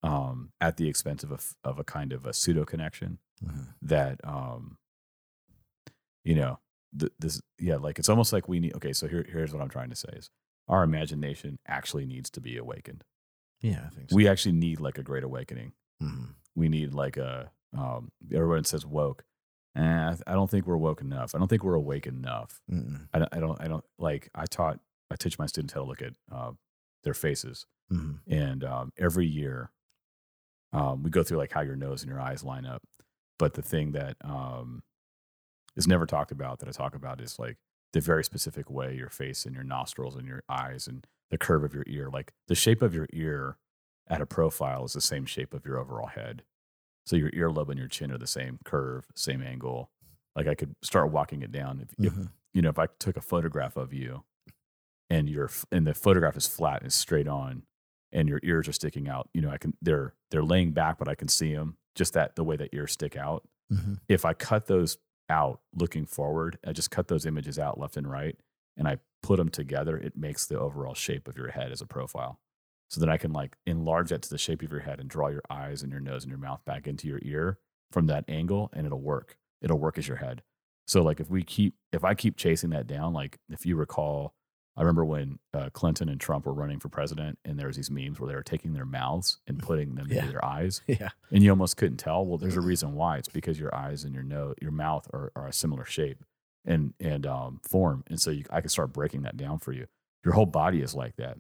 um, at the expense of a, of a kind of a pseudo connection Mhm. that, um, you know, th- this, yeah, like it's almost like we need, okay, so here, here's what I'm trying to say is our imagination actually needs to be awakened. Yeah, I think so. We actually need like a great awakening. Mhm. We need like a um, everyone says woke. And I, don't think we're woke enough. I don't think we're awake enough. Mm-mm. I don't, I don't, I don't like, I taught, I teach my students how to look at uh, their faces. Mhm. And um, every year, um, we go through like how your nose and your eyes line up. But the thing that um, is never talked about that I talk about is like the very specific way your face and your nostrils and your eyes and the curve of your ear. Like the shape of your ear at a profile is the same shape of your overall head. So your earlobe and your chin are the same curve, same angle. Like I could start walking it down. If, if Mhm. you know, if I took a photograph of you and your and the photograph is flat and straight on and your ears are sticking out, you know, I can they're they're laying back but I can see them just that the way that ears stick out. Mhm. If I cut those out looking forward, I just cut those images out left and right and I put them together, it makes the overall shape of your head as a profile. So that I can like enlarge that to the shape of your head and draw your eyes and your nose and your mouth back into your ear from that angle and it'll work. It'll work as your head. So like if we keep if I keep chasing that down, like if you recall, I remember when uh, Clinton and Trump were running for president, and there was these memes where they were taking their mouths and putting them Yeah. into their eyes, Yeah. and you almost couldn't tell. Well, there's a reason why. It's because your eyes and your nose, your mouth are, are a similar shape and and um, form, and so you, I can start breaking that down for you. Your whole body is like that.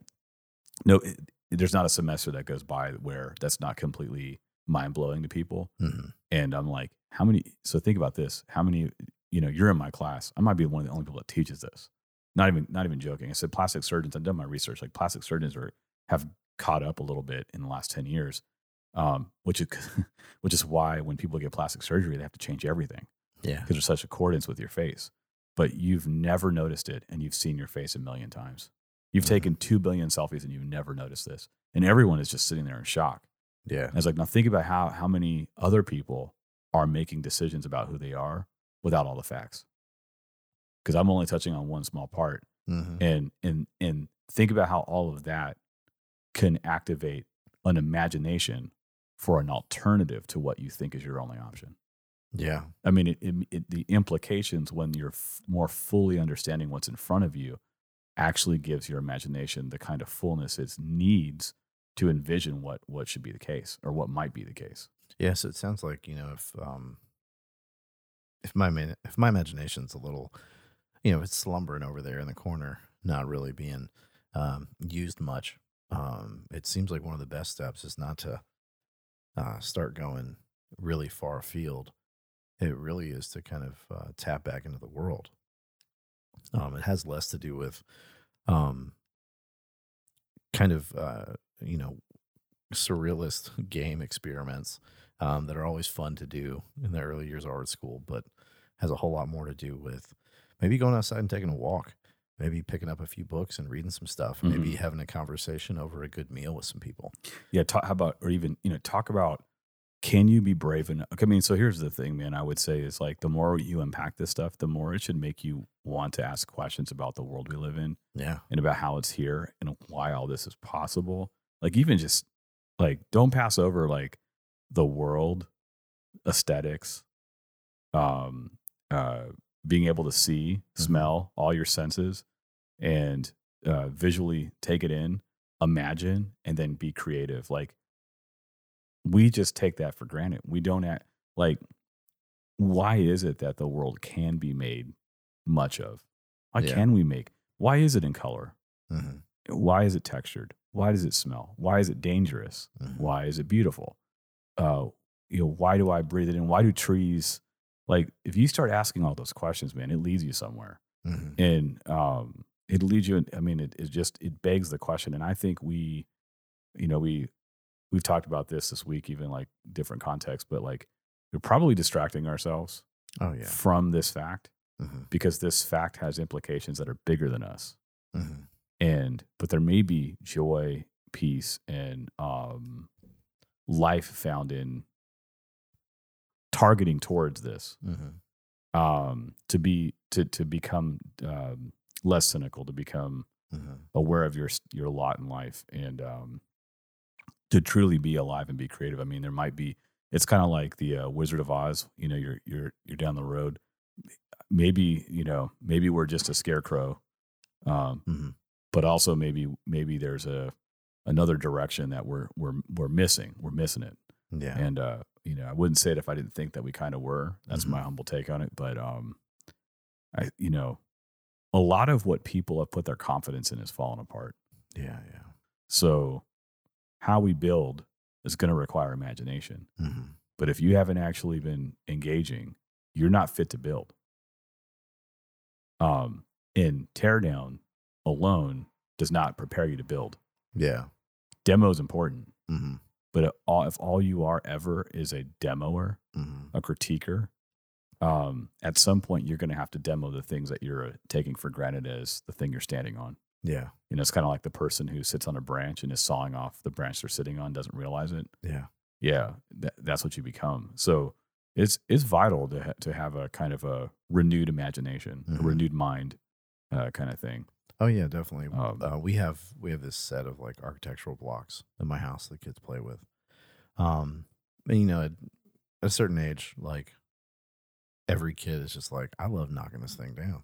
No, it, there's not a semester that goes by where that's not completely mind blowing to people. Mhm. And I'm like, how many? So think about this. How many? You know, you're in my class. I might be one of the only people that teaches this. Not even, not even joking. I said plastic surgeons. I've done my research. Like plastic surgeons are have caught up a little bit in the last ten years, um, which is which is why when people get plastic surgery, they have to change everything Yeah. because there's such accordance with your face. But you've never noticed it, and you've seen your face a million times. You've Mhm. taken two billion selfies, and you've never noticed this. And everyone is just sitting there in shock. Yeah. And I was like, now think about how how many other people are making decisions about who they are without all the facts. Because I'm only touching on one small part. Mhm. And and and think about how all of that can activate an imagination for an alternative to what you think is your only option. Yeah. I mean, it, it, it, the implications when you're f- more fully understanding what's in front of you actually gives your imagination the kind of fullness it needs to envision what what should be the case or what might be the case. Yeah, so it sounds like you know if um if my if my imagination's a little, you know, it's slumbering over there in the corner, not really being um, used much. Um, it seems like one of the best steps is not to uh, start going really far afield. It really is to kind of uh, tap back into the world. Um, it has less to do with um, kind of uh, you know surrealist game experiments um, that are always fun to do in the early years of art school, but has a whole lot more to do with maybe going outside and taking a walk, maybe picking up a few books and reading some stuff, maybe having a conversation over a good meal with some people. Yeah, talk, how about or even you know talk about can you be brave enough? I mean, so here's the thing, man. I would say is like the more you impact this stuff, the more it should make you want to ask questions about the world we live in Yeah. and about how it's here and why all this is possible. Like even just like don't pass over like the world aesthetics, um, uh, being able to see, Mhm. smell all your senses, and uh, visually take it in, imagine, and then be creative. Like we just take that for granted. We don't act like why is it that the world can be made much of? Why Yeah. can we make? Why is it in color? hmm Why is it textured? Why does it smell? Why is it dangerous? Mhm. Why is it beautiful? Uh, you know, why do I breathe it in? Why do trees like if you start asking all those questions, man, it leads you somewhere. hmm And um it leads you in, I mean, it, it just it begs the question. And I think we, you know, we we've talked about this this week, even like different contexts, but like we're probably distracting ourselves Oh, yeah. from this fact hmm because this fact has implications that are bigger than us. Hmm and but there may be joy peace and um life found in targeting towards this hmm um to be to to become um less cynical to become hmm aware of your your lot in life and um to truly be alive and be creative i mean there might be it's kind of like the uh, wizard of oz you know you're you're you're down the road maybe you know maybe we're just a scarecrow um hmm but also maybe maybe there's a another direction that we're we're we're missing. We're missing it. Yeah. And uh, you know, I wouldn't say it if I didn't think that we kind of were. That's Mhm. my humble take on it. But um, I you know, a lot of what people have put their confidence in is falling apart. yeah. Yeah. So, how we build is going to require imagination. hmm But if you haven't actually been engaging, you're not fit to build. Um, and teardown alone does not prepare you to build. Yeah. Demo is important, Mm-hmm. but if all, if all you are ever is a demoer, hmm a critiquer, um, at some point you're going to have to demo the things that you're uh, taking for granted as the thing you're standing on. Yeah. You know, it's kind of like the person who sits on a branch and is sawing off the branch they're sitting on, doesn't realize it. Yeah. yeah, that, that's what you become. So it's it's vital to ha- to have a kind of a renewed imagination, Mhm. a renewed mind, uh, kind of thing. Oh yeah, definitely. Um, uh, we have we have this set of like architectural blocks in my house that kids play with. Um, and you know, at a certain age, like every kid is just like, I love knocking this thing down,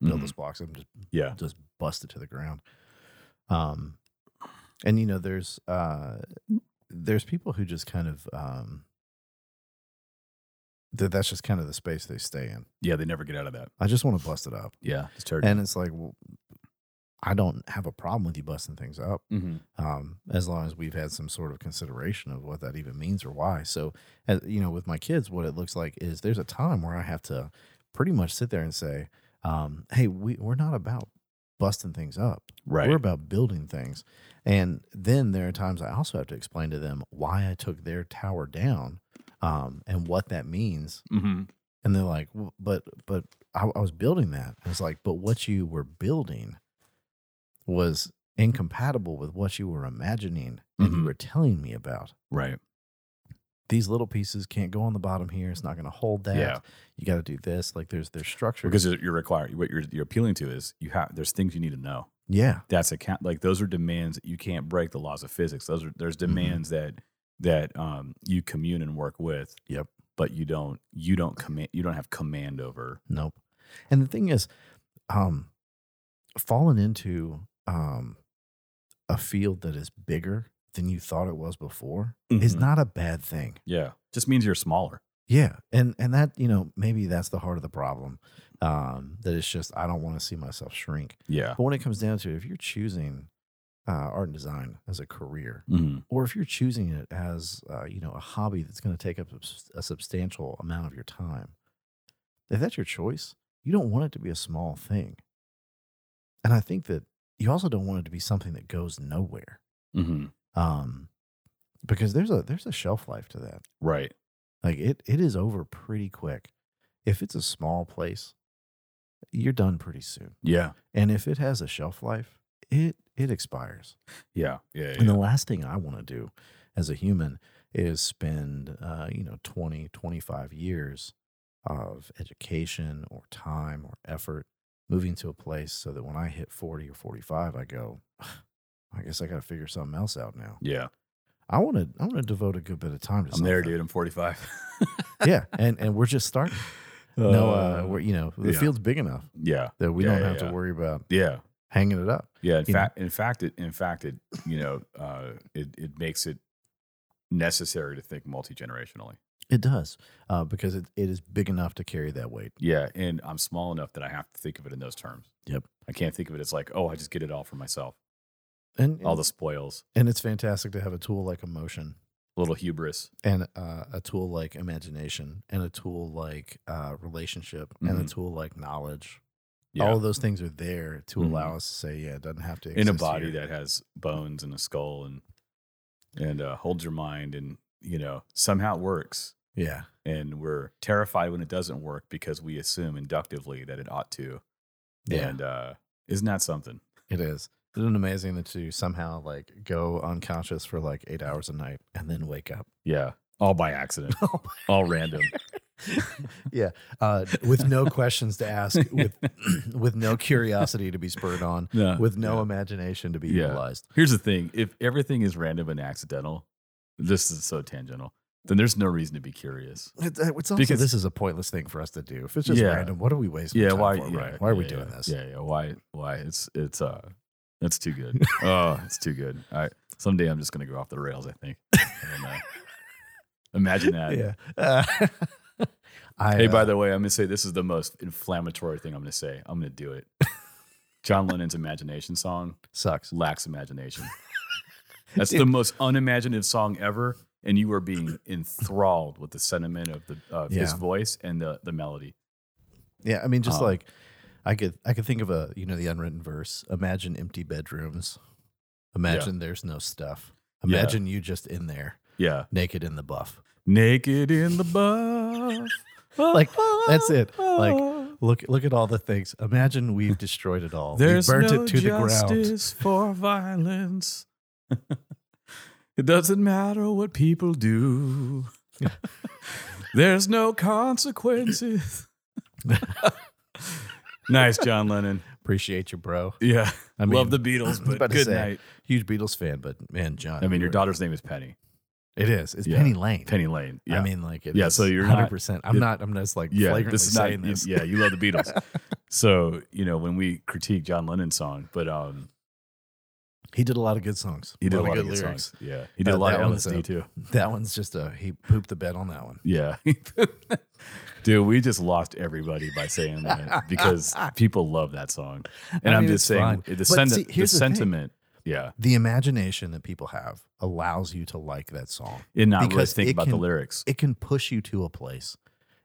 build Mhm. this blocks and just Yeah, just bust it to the ground. Um, and you know, there's uh, there's people who just kind of um, that that's just kind of the space they stay in. yeah, they never get out of that. I just want to bust it up, Yeah, it's tear and it's like, well, I don't have a problem with you busting things up, hmm um, as long as we've had some sort of consideration of what that even means or why. So, as, you know, with my kids, what it looks like is there's a time where I have to pretty much sit there and say, um, "Hey, we we're not about busting things up. right. We're about building things. And then there are times I also have to explain to them why I took their tower down um, and what that means. hmm And they're like, well, but, but I, I was building that. I was like, but what you were building was incompatible with what you were imagining and you Mhm. were telling me about. Right. These little pieces can't go on the bottom here. It's not going to hold that. Yeah. You got to do this. Like there's there's structure. Because you're required. What you're you're appealing to is you have. There's things you need to know. yeah, That's a like those are demands that you can't break the laws of physics. Those are there's Mm-hmm. demands that that um you commune and work with. Yep. But you don't you don't command you don't have command over. Nope. And the thing is, um, falling into um a field that is bigger than you thought it was before is Mhm. not a bad thing. Yeah. Just means you're smaller. Yeah. And and that, you know, maybe that's the heart of the problem. Um, that it's just I don't want to see myself shrink. Yeah. But when it comes down to it, if you're choosing uh, art and design as a career, hmm or if you're choosing it as uh, you know a hobby that's going to take up a substantial amount of your time if that's your choice you don't want it to be a small thing and i think that you also don't want it to be something that goes nowhere hmm um, because there's a there's a shelf life to that Right. like it it is over pretty quick if it's a small place you're done pretty soon Yeah. and if it has a shelf life it it expires Yeah. Yeah. yeah. And the last thing I want to do as a human is spend, uh, you know, 20, 25 years of education or time or effort moving to a place so that when I hit 40 or 45, I go, I guess I got to figure something else out now. yeah. I want to, I want to devote a good bit of time to I'm there, dude. I'm 45. Yeah. And, and we're just starting. no, uh, we're, you know, the yeah. field's big enough yeah. that we Yeah, don't yeah, have to worry about Yeah. hanging it up. Yeah. In fact, in fact, it, in fact, it, you know, uh, it, it makes it necessary to think multi generationally. It does uh, because it, it is big enough to carry that weight. Yeah, and I'm small enough that I have to think of it in those terms. Yep. I can't think of it as like, oh, I just get it all for myself. And, All the spoils, And it's fantastic to have a tool like emotion a little hubris. and uh, a tool like imagination and a tool like uh, relationship and a Mhm. tool like knowledge. Yeah. All of those things are there to Mhm. allow us to say, yeah, it doesn't have to in a body here. that has bones and a skull and and uh, holds your mind and you know somehow it works yeah, and we're terrified when it doesn't work because we assume inductively that it ought to yeah, and uh isn't that something it is. Isn't it amazing that to somehow like go unconscious for like eight hours a night and then wake up? yeah all by accident all random yeah, uh, with no questions to ask, with with no curiosity to be spurred on, No, with no yeah. imagination to be Yeah. utilized. here's the thing if everything is random and accidental this is so tangential then there's no reason to be curious It's, also Because- this is a pointless thing for us to do. If it's just Yeah. random, what are we wasting? yeah time why for, yeah, Ryan? Why are we doing yeah. this? yeah yeah why why it's it's uh That's too good. Oh, it's too good. All right. Someday I'm just gonna go off the rails. I think. I. Imagine that. Yeah. Uh, I, Hey, by uh, the way, I'm gonna say this is the most inflammatory thing I'm gonna say. I'm gonna do it. John Lennon's "Imagination" song sucks. lacks imagination. That's Dude. the most unimaginative song ever, and you are being enthralled with the sentiment of the of his voice and the the melody. Yeah, I mean, just Um, like I could, I could think of a, you know, the unwritten verse. Imagine empty bedrooms. Imagine there's no stuff. Yeah. Imagine you just in there, Yeah, naked in the buff. naked in the buff. Like, that's it. Ah, ah, like, ah. Look, look at all the things. Imagine we've destroyed it all. There's we burnt no it to the ground. justice for violence. it doesn't matter what people do. There's no consequences. Nice, John Lennon. Appreciate you, bro. Yeah, I love the Beatles, but good say, night. Huge Beatles fan, but man, John. I mean, your were- daughter's name is Penny. It is. It's Yeah. Penny Lane. Penny Lane. Yeah, I mean, like, it Yeah, so you're not- hundred percent. I'm it- not. I'm just like yeah. flagrantly This is not. saying this. Yeah, you love the Beatles. so you know when we critique John Lennon's song, but um, He did a lot of good songs. he did a of lot of good good lyrics. songs. Yeah, he did Uh, a lot that of one's LSD a- too. That one's just a he pooped the bed on that one. Yeah. Dude, we just lost everybody by saying that because people love that song. And I I'm mean, just saying the, sen- see, the the thing. sentiment, yeah, The imagination that people have allows you to like that song. and not really think about the can- lyrics. It can push you to a place,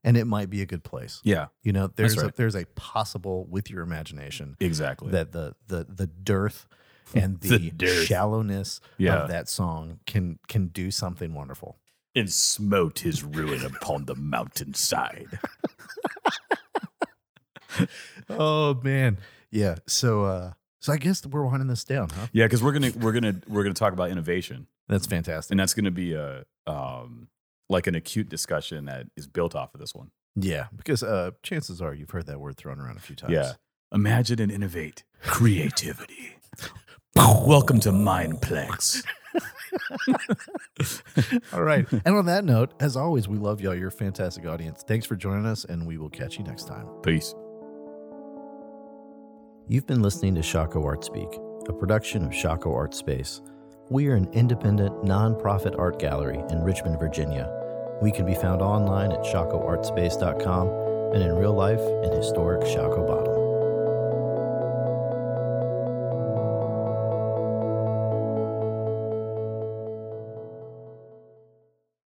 and it might be a good place. Yeah, You know, there's a, there's a possible with your imagination exactly. that the the the dearth and The the, shallowness Yeah. of that song can can do something wonderful. And smote his ruin upon the mountainside. Oh man, yeah. So uh, so I guess we're winding this down, huh? Yeah, because we're gonna we're gonna we're gonna talk about innovation, That's fantastic. and that's gonna be a um like an acute discussion that is built off of this one. Yeah, because uh, chances are you've heard that word thrown around a few times. Yeah. Imagine and innovate creativity. Welcome to Mindplex. All right. and on that note, as always, we love y'all. You're a fantastic audience. Thanks for joining us, and we will catch you next time. Peace. You've been listening to Shockoe Art Speak, a production of Shockoe Art Space. We are an independent, nonprofit art gallery in Richmond, Virginia. We can be found online at shockoeartspace.com and in real life in historic Shockoe Bottom.